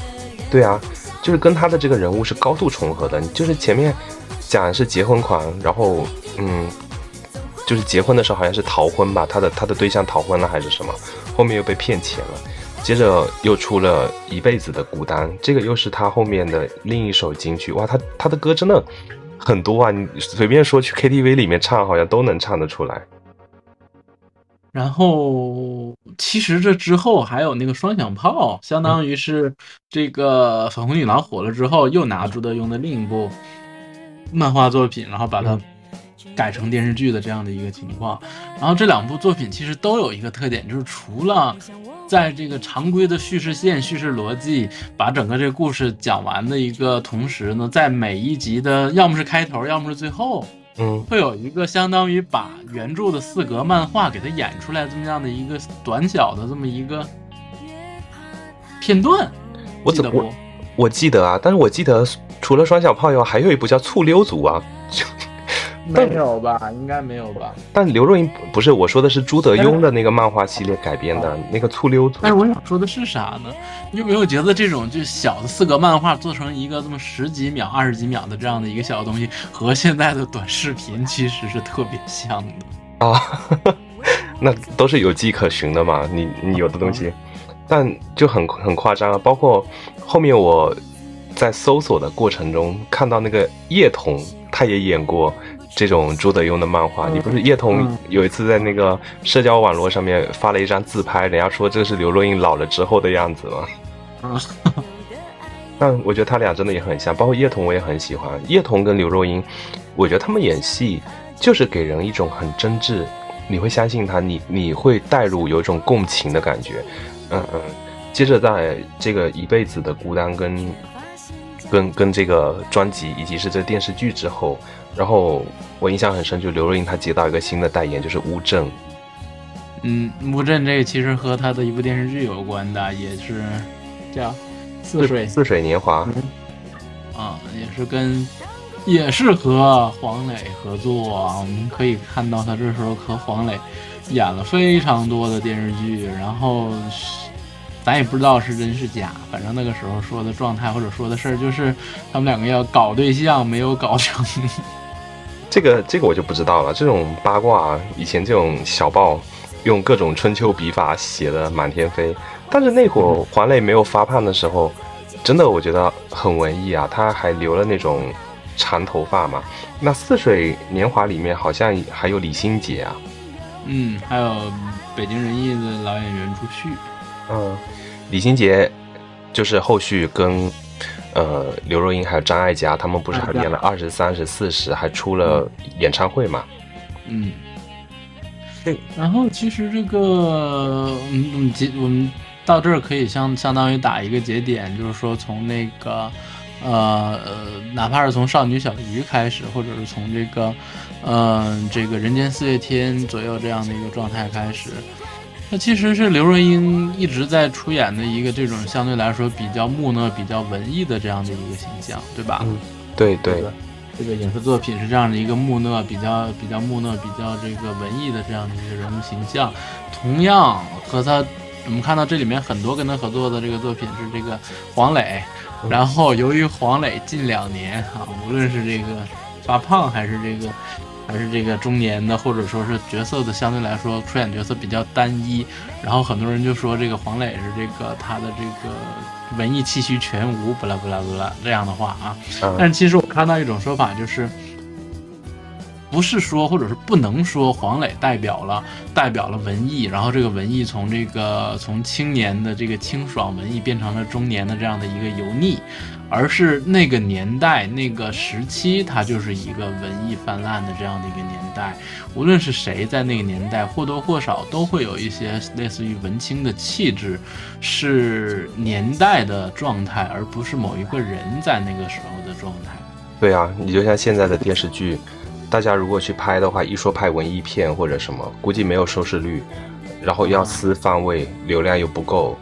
对啊，就是跟他的这个人物是高度重合的。就是前面讲的是结婚狂，然后嗯，就是结婚的时候好像是逃婚吧，他的他的对象逃婚了还是什么，后面又被骗钱了，接着又出了一辈子的孤单，这个又是他后面的另一首金曲。哇，他他的歌真的。很多啊，你随便说去 KTV 里面唱，好像都能唱得出来。然后，其实这之后还有那个双响炮，相当于是这个粉红女郎火了之后，又拿朱德庸的另一部漫画作品，然后把它改成电视剧的这样的一个情况。然后这两部作品其实都有一个特点，就是除了。在这个常规的叙事线、叙事逻辑，把整个这个故事讲完的一个同时呢，在每一集的要么是开头，要么是最后，嗯，会有一个相当于把原著的四格漫画给它演出来这么样的一个短小的这么一个片段。我怎么我记得啊？但是我记得除了双小炮以外，还有一部叫《醋溜族》啊。没有吧？应该没有吧？但刘若英不是我说的是朱德庸的那个漫画系列改编的那个醋溜。但是我想说的是啥呢？你有没有觉得这种就小的四格漫画做成一个这么十几秒、二十几秒的这样的一个小东西，和现在的短视频其实是特别像的啊？那都是有迹可循的嘛？你你有的东西，但就很很夸张啊！包括后面我在搜索的过程中看到那个叶童，他也演过。这种朱德庸的漫画，你不是叶童有一次在那个社交网络上面发了一张自拍，人家说这是刘若英老了之后的样子吗？嗯，但我觉得他俩真的也很像，包括叶童我也很喜欢。叶童跟刘若英，我觉得他们演戏就是给人一种很真挚，你会相信他，你你会带入有一种共情的感觉。嗯嗯，接着在这个一辈子的孤单跟跟跟这个专辑以及是这电视剧之后。然后我印象很深，就刘若英她接到一个新的代言，就是乌镇。嗯，乌镇这个其实和她的一部电视剧有关的，也是叫《似水似水年华》。啊，也是跟，也是和黄磊合作。我们可以看到，他这时候和黄磊演了非常多的电视剧。然后咱也不知道是真是假，反正那个时候说的状态或者说的事儿，就是他们两个要搞对象，没有搞成。这个这个我就不知道了。这种八卦，以前这种小报用各种春秋笔法写的满天飞。但是那会儿黄磊没有发胖的时候，真的我觉得很文艺啊。他还留了那种长头发嘛。那《似水年华》里面好像还有李心洁啊。嗯，还有北京人艺的老演员朱旭。嗯，李心洁就是后续跟。呃，刘若英还有张艾嘉，他们不是还练了二十三、十四十，还出了演唱会嘛？嗯。对。然后其实这个，嗯，节我们到这儿可以相相当于打一个节点，就是说从那个，呃呃，哪怕是从少女小鱼开始，或者是从这个，嗯，这个人间四月天左右这样的一个状态开始，那其实是刘若英一直在出演的一个这种相对来说比较木讷、比较文艺的这样的一个形象，对吧？嗯，对对。这个影视作品是这样的一个木讷、比较比较木讷、比较这个文艺的这样的一个人物形象。同样和他，我们看到这里面很多跟他合作的这个作品是这个黄磊。然后由于黄磊近两年啊，无论是这个发胖还是这个。还是这个中年的，或者说是角色的相对来说出演角色比较单一，然后很多人就说这个黄磊是这个他的这个文艺气息全无，不啦不啦不啦这样的话啊。但其实我看到一种说法就是，不是说或者是不能说黄磊代表了代表了文艺，然后这个文艺从这个从青年的这个清爽文艺变成了中年的这样的一个油腻。而是那个年代、那个时期，它就是一个文艺泛滥的这样的一个年代。无论是谁在那个年代，或多或少都会有一些类似于文青的气质，是年代的状态，而不是某一个人在那个时候的状态。对啊，你就像现在的电视剧，大家如果去拍的话，一说拍文艺片或者什么，估计没有收视率，然后要撕番位，流量又不够。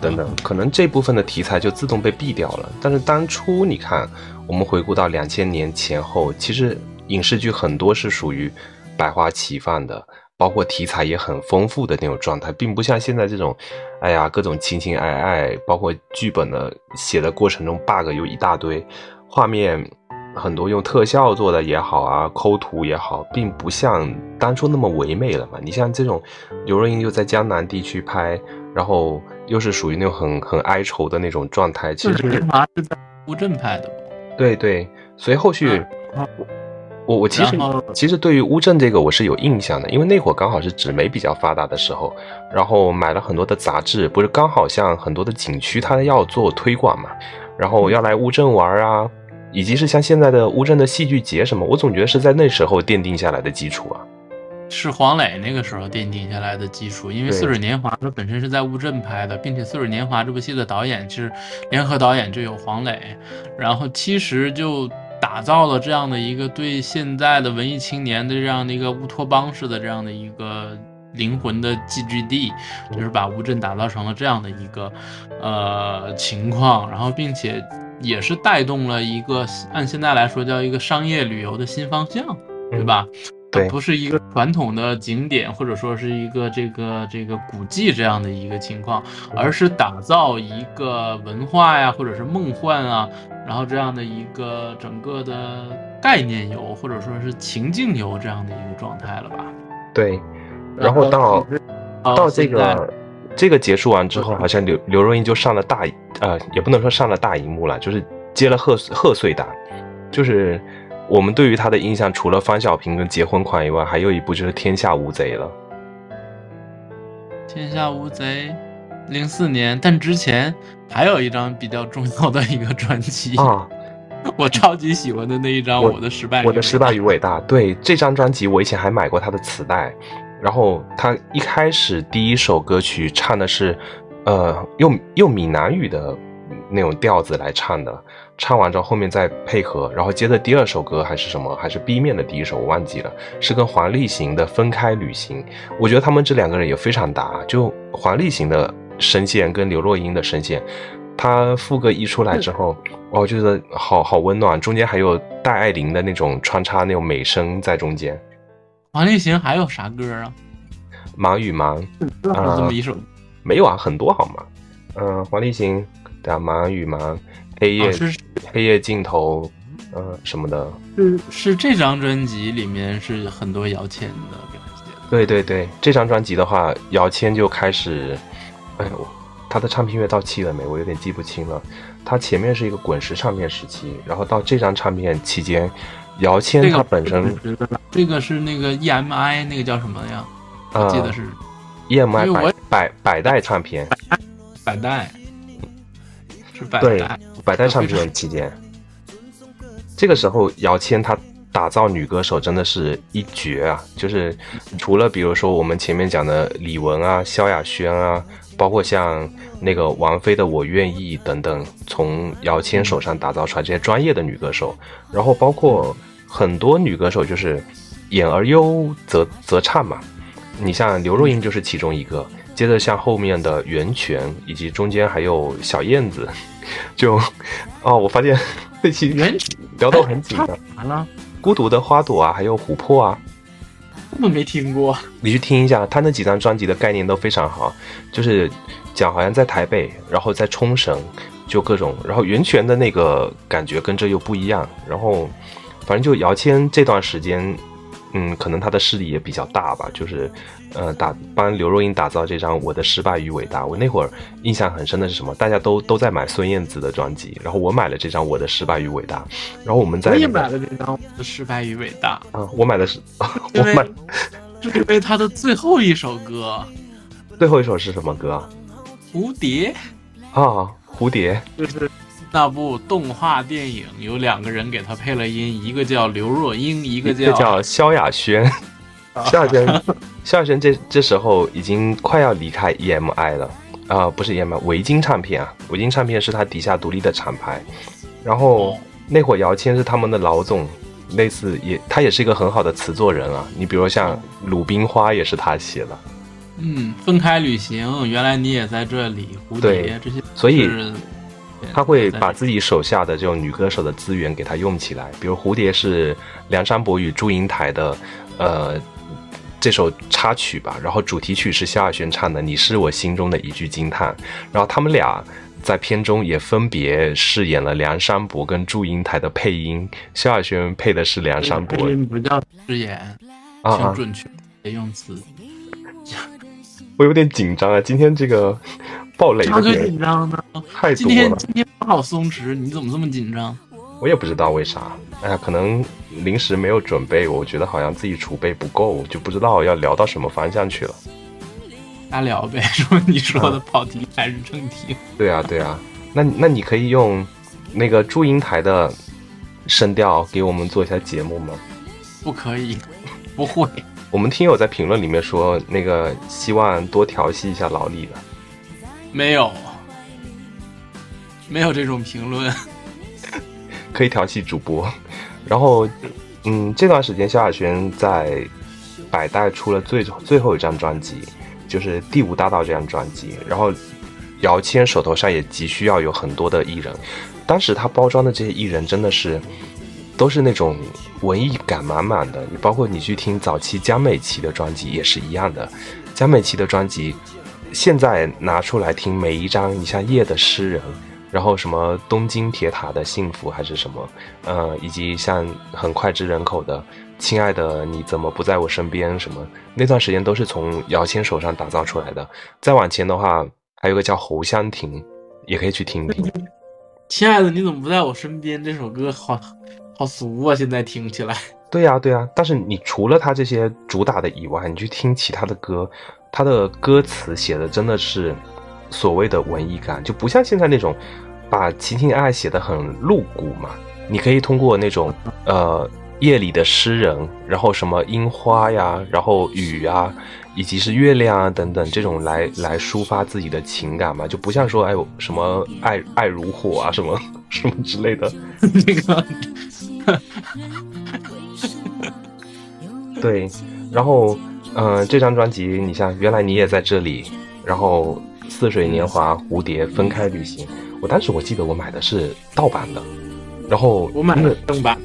等等，可能这部分的题材就自动被毙掉了。但是当初你看，我们回顾到两千年前后，其实影视剧很多是属于百花齐放的，包括题材也很丰富的那种状态，并不像现在这种，哎呀，各种情情爱爱，包括剧本的写的过程中 bug 有一大堆，画面很多用特效做的也好啊，抠图也好，并不像当初那么唯美了嘛。你像这种刘若英又在江南地区拍。然后又是属于那种很很哀愁的那种状态，其实是是在乌镇拍的，对对，所以后续我我其实其实对于乌镇这个我是有印象的，因为那会儿刚好是纸媒比较发达的时候，然后买了很多的杂志，不是刚好像很多的景区它要做推广嘛，然后要来乌镇玩啊，以及是像现在的乌镇的戏剧节什么，我总觉得是在那时候奠定下来的基础啊。是黄磊那个时候奠定下来的基础，因为《似水年华》它本身是在乌镇拍的，并且《似水年华》这部戏的导演其实联合导演就有黄磊，然后其实就打造了这样的一个对现在的文艺青年的这样的一个乌托邦式的这样的一个灵魂的寄居地，就是把乌镇打造成了这样的一个呃情况，然后并且也是带动了一个按现在来说叫一个商业旅游的新方向，对吧？不是一个传统的景点，或者说是一个这个这个古迹这样的一个情况，而是打造一个文化呀，或者是梦幻啊，然后这样的一个整个的概念游，或者说是情境游这样的一个状态了吧？对，然后到到这个这个结束完之后，好像刘刘若英就上了大呃，也不能说上了大荧幕了，就是接了贺贺岁档，就是。我们对于她的印象，除了方小平跟结婚款以外，还有一部就是《天下无贼》了。《天下无贼》，零四年，但之前还有一张比较重要的一个专辑啊，我超级喜欢的那一张《我的失败》。我的失败与伟大，对这张专辑，我以前还买过他的磁带。然后他一开始第一首歌曲唱的是，呃，用用闽南语的那种调子来唱的。唱完之后，后面再配合，然后接着第二首歌还是什么，还是 B 面的第一首，我忘记了，是跟黄立行的《分开旅行》。我觉得他们这两个人也非常搭，就黄立行的声线跟刘若英的声线，他副歌一出来之后，我觉得好好温暖，中间还有戴爱玲的那种穿插那种美声在中间。黄立行还有啥歌啊？忙与忙，啊，这么一首，没有啊，很多好吗？嗯，黄立行的忙与忙。黑夜，黑夜尽头，呃，什么的，是是这张专辑里面是很多姚谦的给他写的。对对对，这张专辑的话，姚谦就开始，哎呦，他的唱片约到期了没？我有点记不清了。他前面是一个滚石唱片时期，然后到这张唱片期间，姚谦他本身，这个是那个 EMI 那个叫什么呀？我记得是 EMI 百百百代唱片，百代是百代。百代唱片期间，这个时候姚谦他打造女歌手真的是一绝啊！就是除了比如说我们前面讲的李玟啊、萧亚轩啊，包括像那个王菲的《我愿意》等等，从姚谦手上打造出来这些专业的女歌手，然后包括很多女歌手就是演而优则则唱嘛。你像刘若英就是其中一个，接着像后面的袁泉，以及中间还有小燕子，就哦，我发现这期源聊到很紧张。完了，孤独的花朵啊，还有琥珀啊，根本没听过。你去听一下，他那几张专辑的概念都非常好，就是讲好像在台北，然后在冲绳，就各种，然后源泉的那个感觉跟这又不一样，然后反正就姚谦这段时间。嗯，可能他的势力也比较大吧，就是，呃，打帮刘若英打造这张《我的失败与伟大》。我那会儿印象很深的是什么？大家都都在买孙燕姿的专辑，然后我买了这张《我的失败与伟大》，然后我们在我也买了这张《我的失败与伟大》啊，我买的是，我买，是因为他的最后一首歌，最后一首是什么歌？蝴蝶啊，蝴蝶就是。那部动画电影有两个人给他配了音，一个叫刘若英，一个叫叫萧亚轩。萧亚轩，萧亚轩这这时候已经快要离开 EMI 了啊，不是 EMI，维京唱片啊，维京唱片是他底下独立的厂牌。然后那会儿姚谦是他们的老总，类似也他也是一个很好的词作人啊。你比如像《鲁冰花》也是他写的。嗯，分开旅行，原来你也在这里，蝴蝶这些，所以。他会把自己手下的这种女歌手的资源给他用起来，比如《蝴蝶》是梁山伯与祝英台的，呃，这首插曲吧，然后主题曲是萧亚轩唱的《你是我心中的一句惊叹》，然后他们俩在片中也分别饰演了梁山伯跟祝英台的配音，萧亚轩配的是梁山伯，不叫饰演，啊，准确用词。我有点紧张啊，今天这个。爆雷的紧张呢？太多了。今天今天好松弛，你怎么这么紧张？我也不知道为啥。哎呀，可能临时没有准备，我觉得好像自己储备不够，就不知道要聊到什么方向去了。瞎聊呗，说你说的跑题还是正题？对啊，对啊。那那你可以用那个祝英台的声调给我们做一下节目吗？不可以，不会。我们听友在评论里面说，那个希望多调戏一下老李的。没有，没有这种评论，可以调戏主播。然后，嗯，这段时间萧亚轩在百代出了最最后一张专辑，就是《第五大道》这张专辑。然后，姚谦手头上也急需要有很多的艺人。当时他包装的这些艺人真的是都是那种文艺感满满的。包括你去听早期江美琪的专辑也是一样的，江美琪的专辑。现在拿出来听每一张，你像《夜的诗人》，然后什么《东京铁塔的幸福》还是什么，呃，以及像很脍炙人口的《亲爱的你怎么不在我身边》什么，那段时间都是从姚谦手上打造出来的。再往前的话，还有个叫侯湘婷，也可以去听听。亲爱的你怎么不在我身边？这首歌好好俗啊！现在听起来。对呀对呀，但是你除了他这些主打的以外，你去听其他的歌。他的歌词写的真的是所谓的文艺感，就不像现在那种把情情爱爱写的很露骨嘛。你可以通过那种呃夜里的诗人，然后什么樱花呀，然后雨啊，以及是月亮啊等等这种来来抒发自己的情感嘛，就不像说哎什么爱爱如火啊什么 什么之类的那个。对，然后。嗯，这张专辑你像原来你也在这里，然后似水年华、蝴蝶、分开旅行，我当时我记得我买的是盗版的，然后我买的正版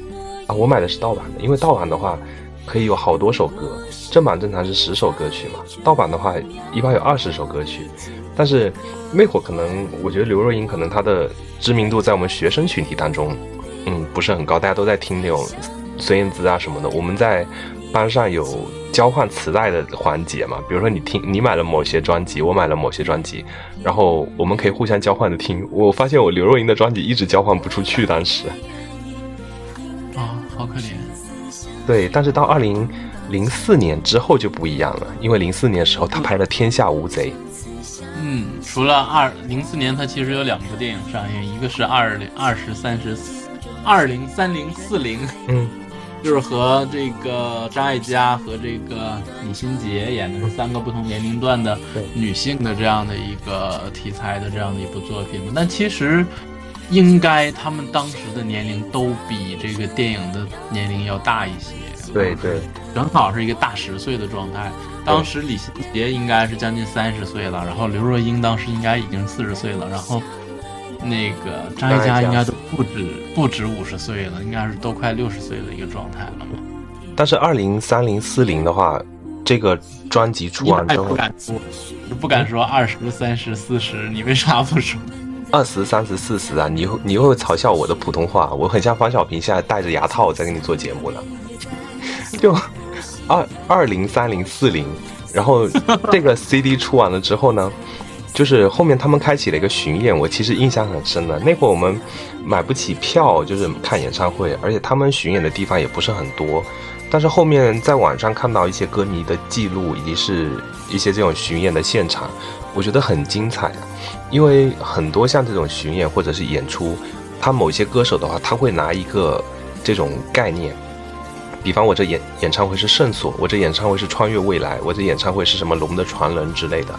啊，我买的是盗版的，因为盗版的话可以有好多首歌，正版正常是十首歌曲嘛，盗版的话一般有二十首歌曲，但是那会儿可能我觉得刘若英可能她的知名度在我们学生群体当中，嗯，不是很高，大家都在听那种孙燕姿啊什么的，我们在班上有。交换磁带的环节嘛，比如说你听，你买了某些专辑，我买了某些专辑，然后我们可以互相交换的听。我发现我刘若英的专辑一直交换不出去，当时。啊，好可怜。对，但是到二零零四年之后就不一样了，因为零四年的时候他拍了《天下无贼》。嗯，除了二零四年，他其实有两部电影上映，一个是二零二十三十四二零三零四零。嗯。就是和这个张艾嘉和这个李心洁演的是三个不同年龄段的女性的这样的一个题材的这样的一部作品嘛。但其实，应该他们当时的年龄都比这个电影的年龄要大一些。对对，正好是一个大十岁的状态。当时李心洁应该是将近三十岁了，然后刘若英当时应该已经四十岁了，然后那个张艾嘉应该都不止不止五十岁了，应该是都快六十岁的一个状态了。但是二零三零四零的话，这个专辑出完之后，不敢说，不敢说二十三十四十，你为啥不说？二十三十四十啊！你你会嘲笑我的普通话，我很像方小平现在戴着牙套在跟你做节目呢。就二二零三零四零，然后这个 CD 出完了之后呢，就是后面他们开启了一个巡演，我其实印象很深的。那会儿我们买不起票，就是看演唱会，而且他们巡演的地方也不是很多。但是后面在网上看到一些歌迷的记录，以及是一些这种巡演的现场，我觉得很精彩啊。因为很多像这种巡演或者是演出，他某些歌手的话，他会拿一个这种概念，比方我这演演唱会是圣所，我这演唱会是穿越未来，我这演唱会是什么龙的传人之类的。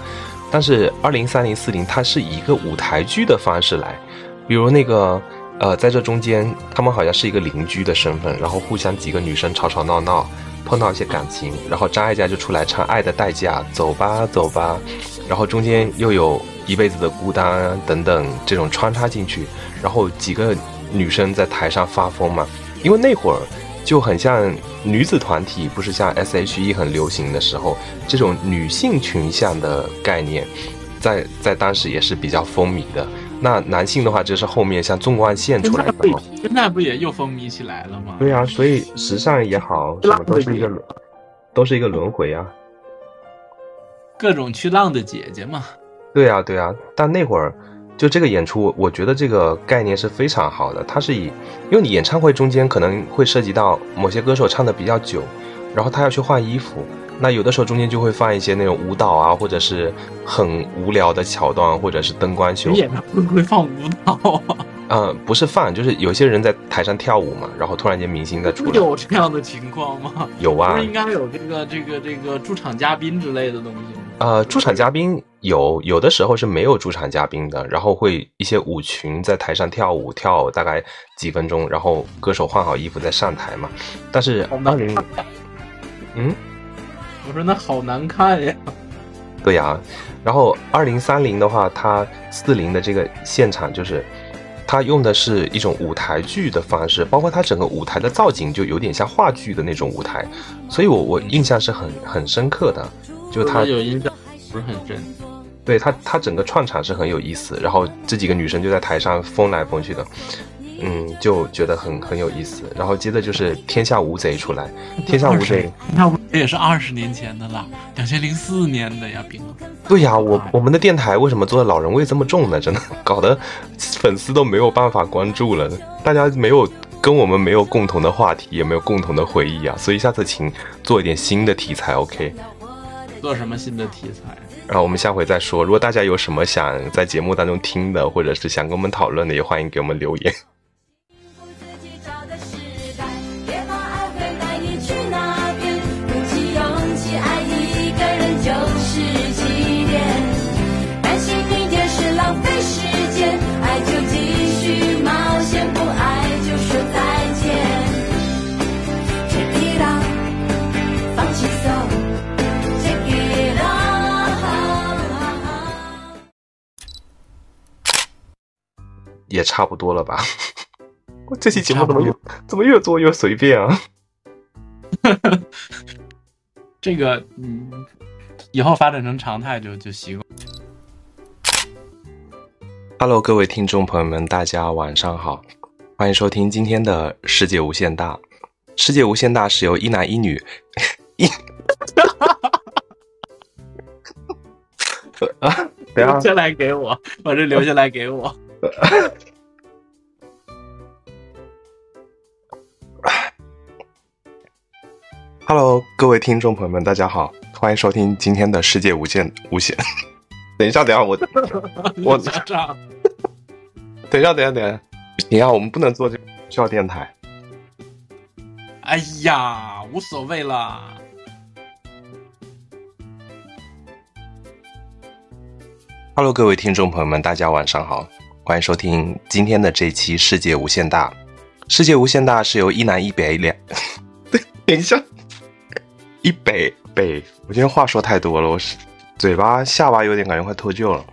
但是二零三零四零，它是以一个舞台剧的方式来，比如那个。呃，在这中间，他们好像是一个邻居的身份，然后互相几个女生吵吵闹闹，碰到一些感情，然后张艾嘉就出来唱《爱的代价》，走吧走吧，然后中间又有一辈子的孤单等等这种穿插进去，然后几个女生在台上发疯嘛，因为那会儿就很像女子团体，不是像 S.H.E 很流行的时候，这种女性群像的概念，在在当时也是比较风靡的。那男性的话，就是后面像纵贯线出来的嘛，现在不也又风靡起来了吗？对啊，所以时尚也好，什么都是一个轮，都是一个轮回啊。各种去浪的姐姐嘛。对啊，对啊。但那会儿就这个演出，我觉得这个概念是非常好的。它是以，因为你演唱会中间可能会涉及到某些歌手唱的比较久，然后他要去换衣服。那有的时候中间就会放一些那种舞蹈啊，或者是很无聊的桥段，或者是灯光秀。演唱会会放舞蹈啊？呃，不是放，就是有些人在台上跳舞嘛，然后突然间明星在出来。有这样的情况吗？有啊。不是应该有这个这个这个驻场嘉宾之类的东西吗？呃，驻场嘉宾有，有的时候是没有驻场嘉宾的，然后会一些舞群在台上跳舞，跳大概几分钟，然后歌手换好衣服再上台嘛。但是二零，嗯。我说那好难看呀，对呀，然后二零三零的话，它四零的这个现场就是，它用的是一种舞台剧的方式，包括它整个舞台的造景就有点像话剧的那种舞台，所以我我印象是很很深刻的，就它有印象不是很深，对他他整个串场是很有意思，然后这几个女生就在台上疯来疯去的。嗯，就觉得很很有意思。然后接着就是《天下无贼》出来，《天下无贼》那也是二十年前的了，两千零四年的呀，冰对呀，我我们的电台为什么做的老人味这么重呢？真的搞得粉丝都没有办法关注了，大家没有跟我们没有共同的话题，也没有共同的回忆啊。所以下次请做一点新的题材，OK？做什么新的题材？然后我们下回再说。如果大家有什么想在节目当中听的，或者是想跟我们讨论的，也欢迎给我们留言。也差不多了吧？我 这期节目怎么越怎么越做越随便啊？这个嗯，以后发展成常态就就习惯。Hello，各位听众朋友们，大家晚上好，欢迎收听今天的世界无限大。世界无限大是由一男一女一啊，留下来给我，把这留下来给我。Hello，各位听众朋友们，大家好，欢迎收听今天的世界无限无限。等一下，等一下，我 我家长。等一下，等一下，等一下，不行啊，我们不能做这笑电台。哎呀，无所谓啦。Hello，各位听众朋友们，大家晚上好。欢迎收听今天的这期《世界无限大》。《世界无限大》是由一南一北两，对，等一下，一北北，我今天话说太多了，我是嘴巴下巴有点感觉快脱臼了。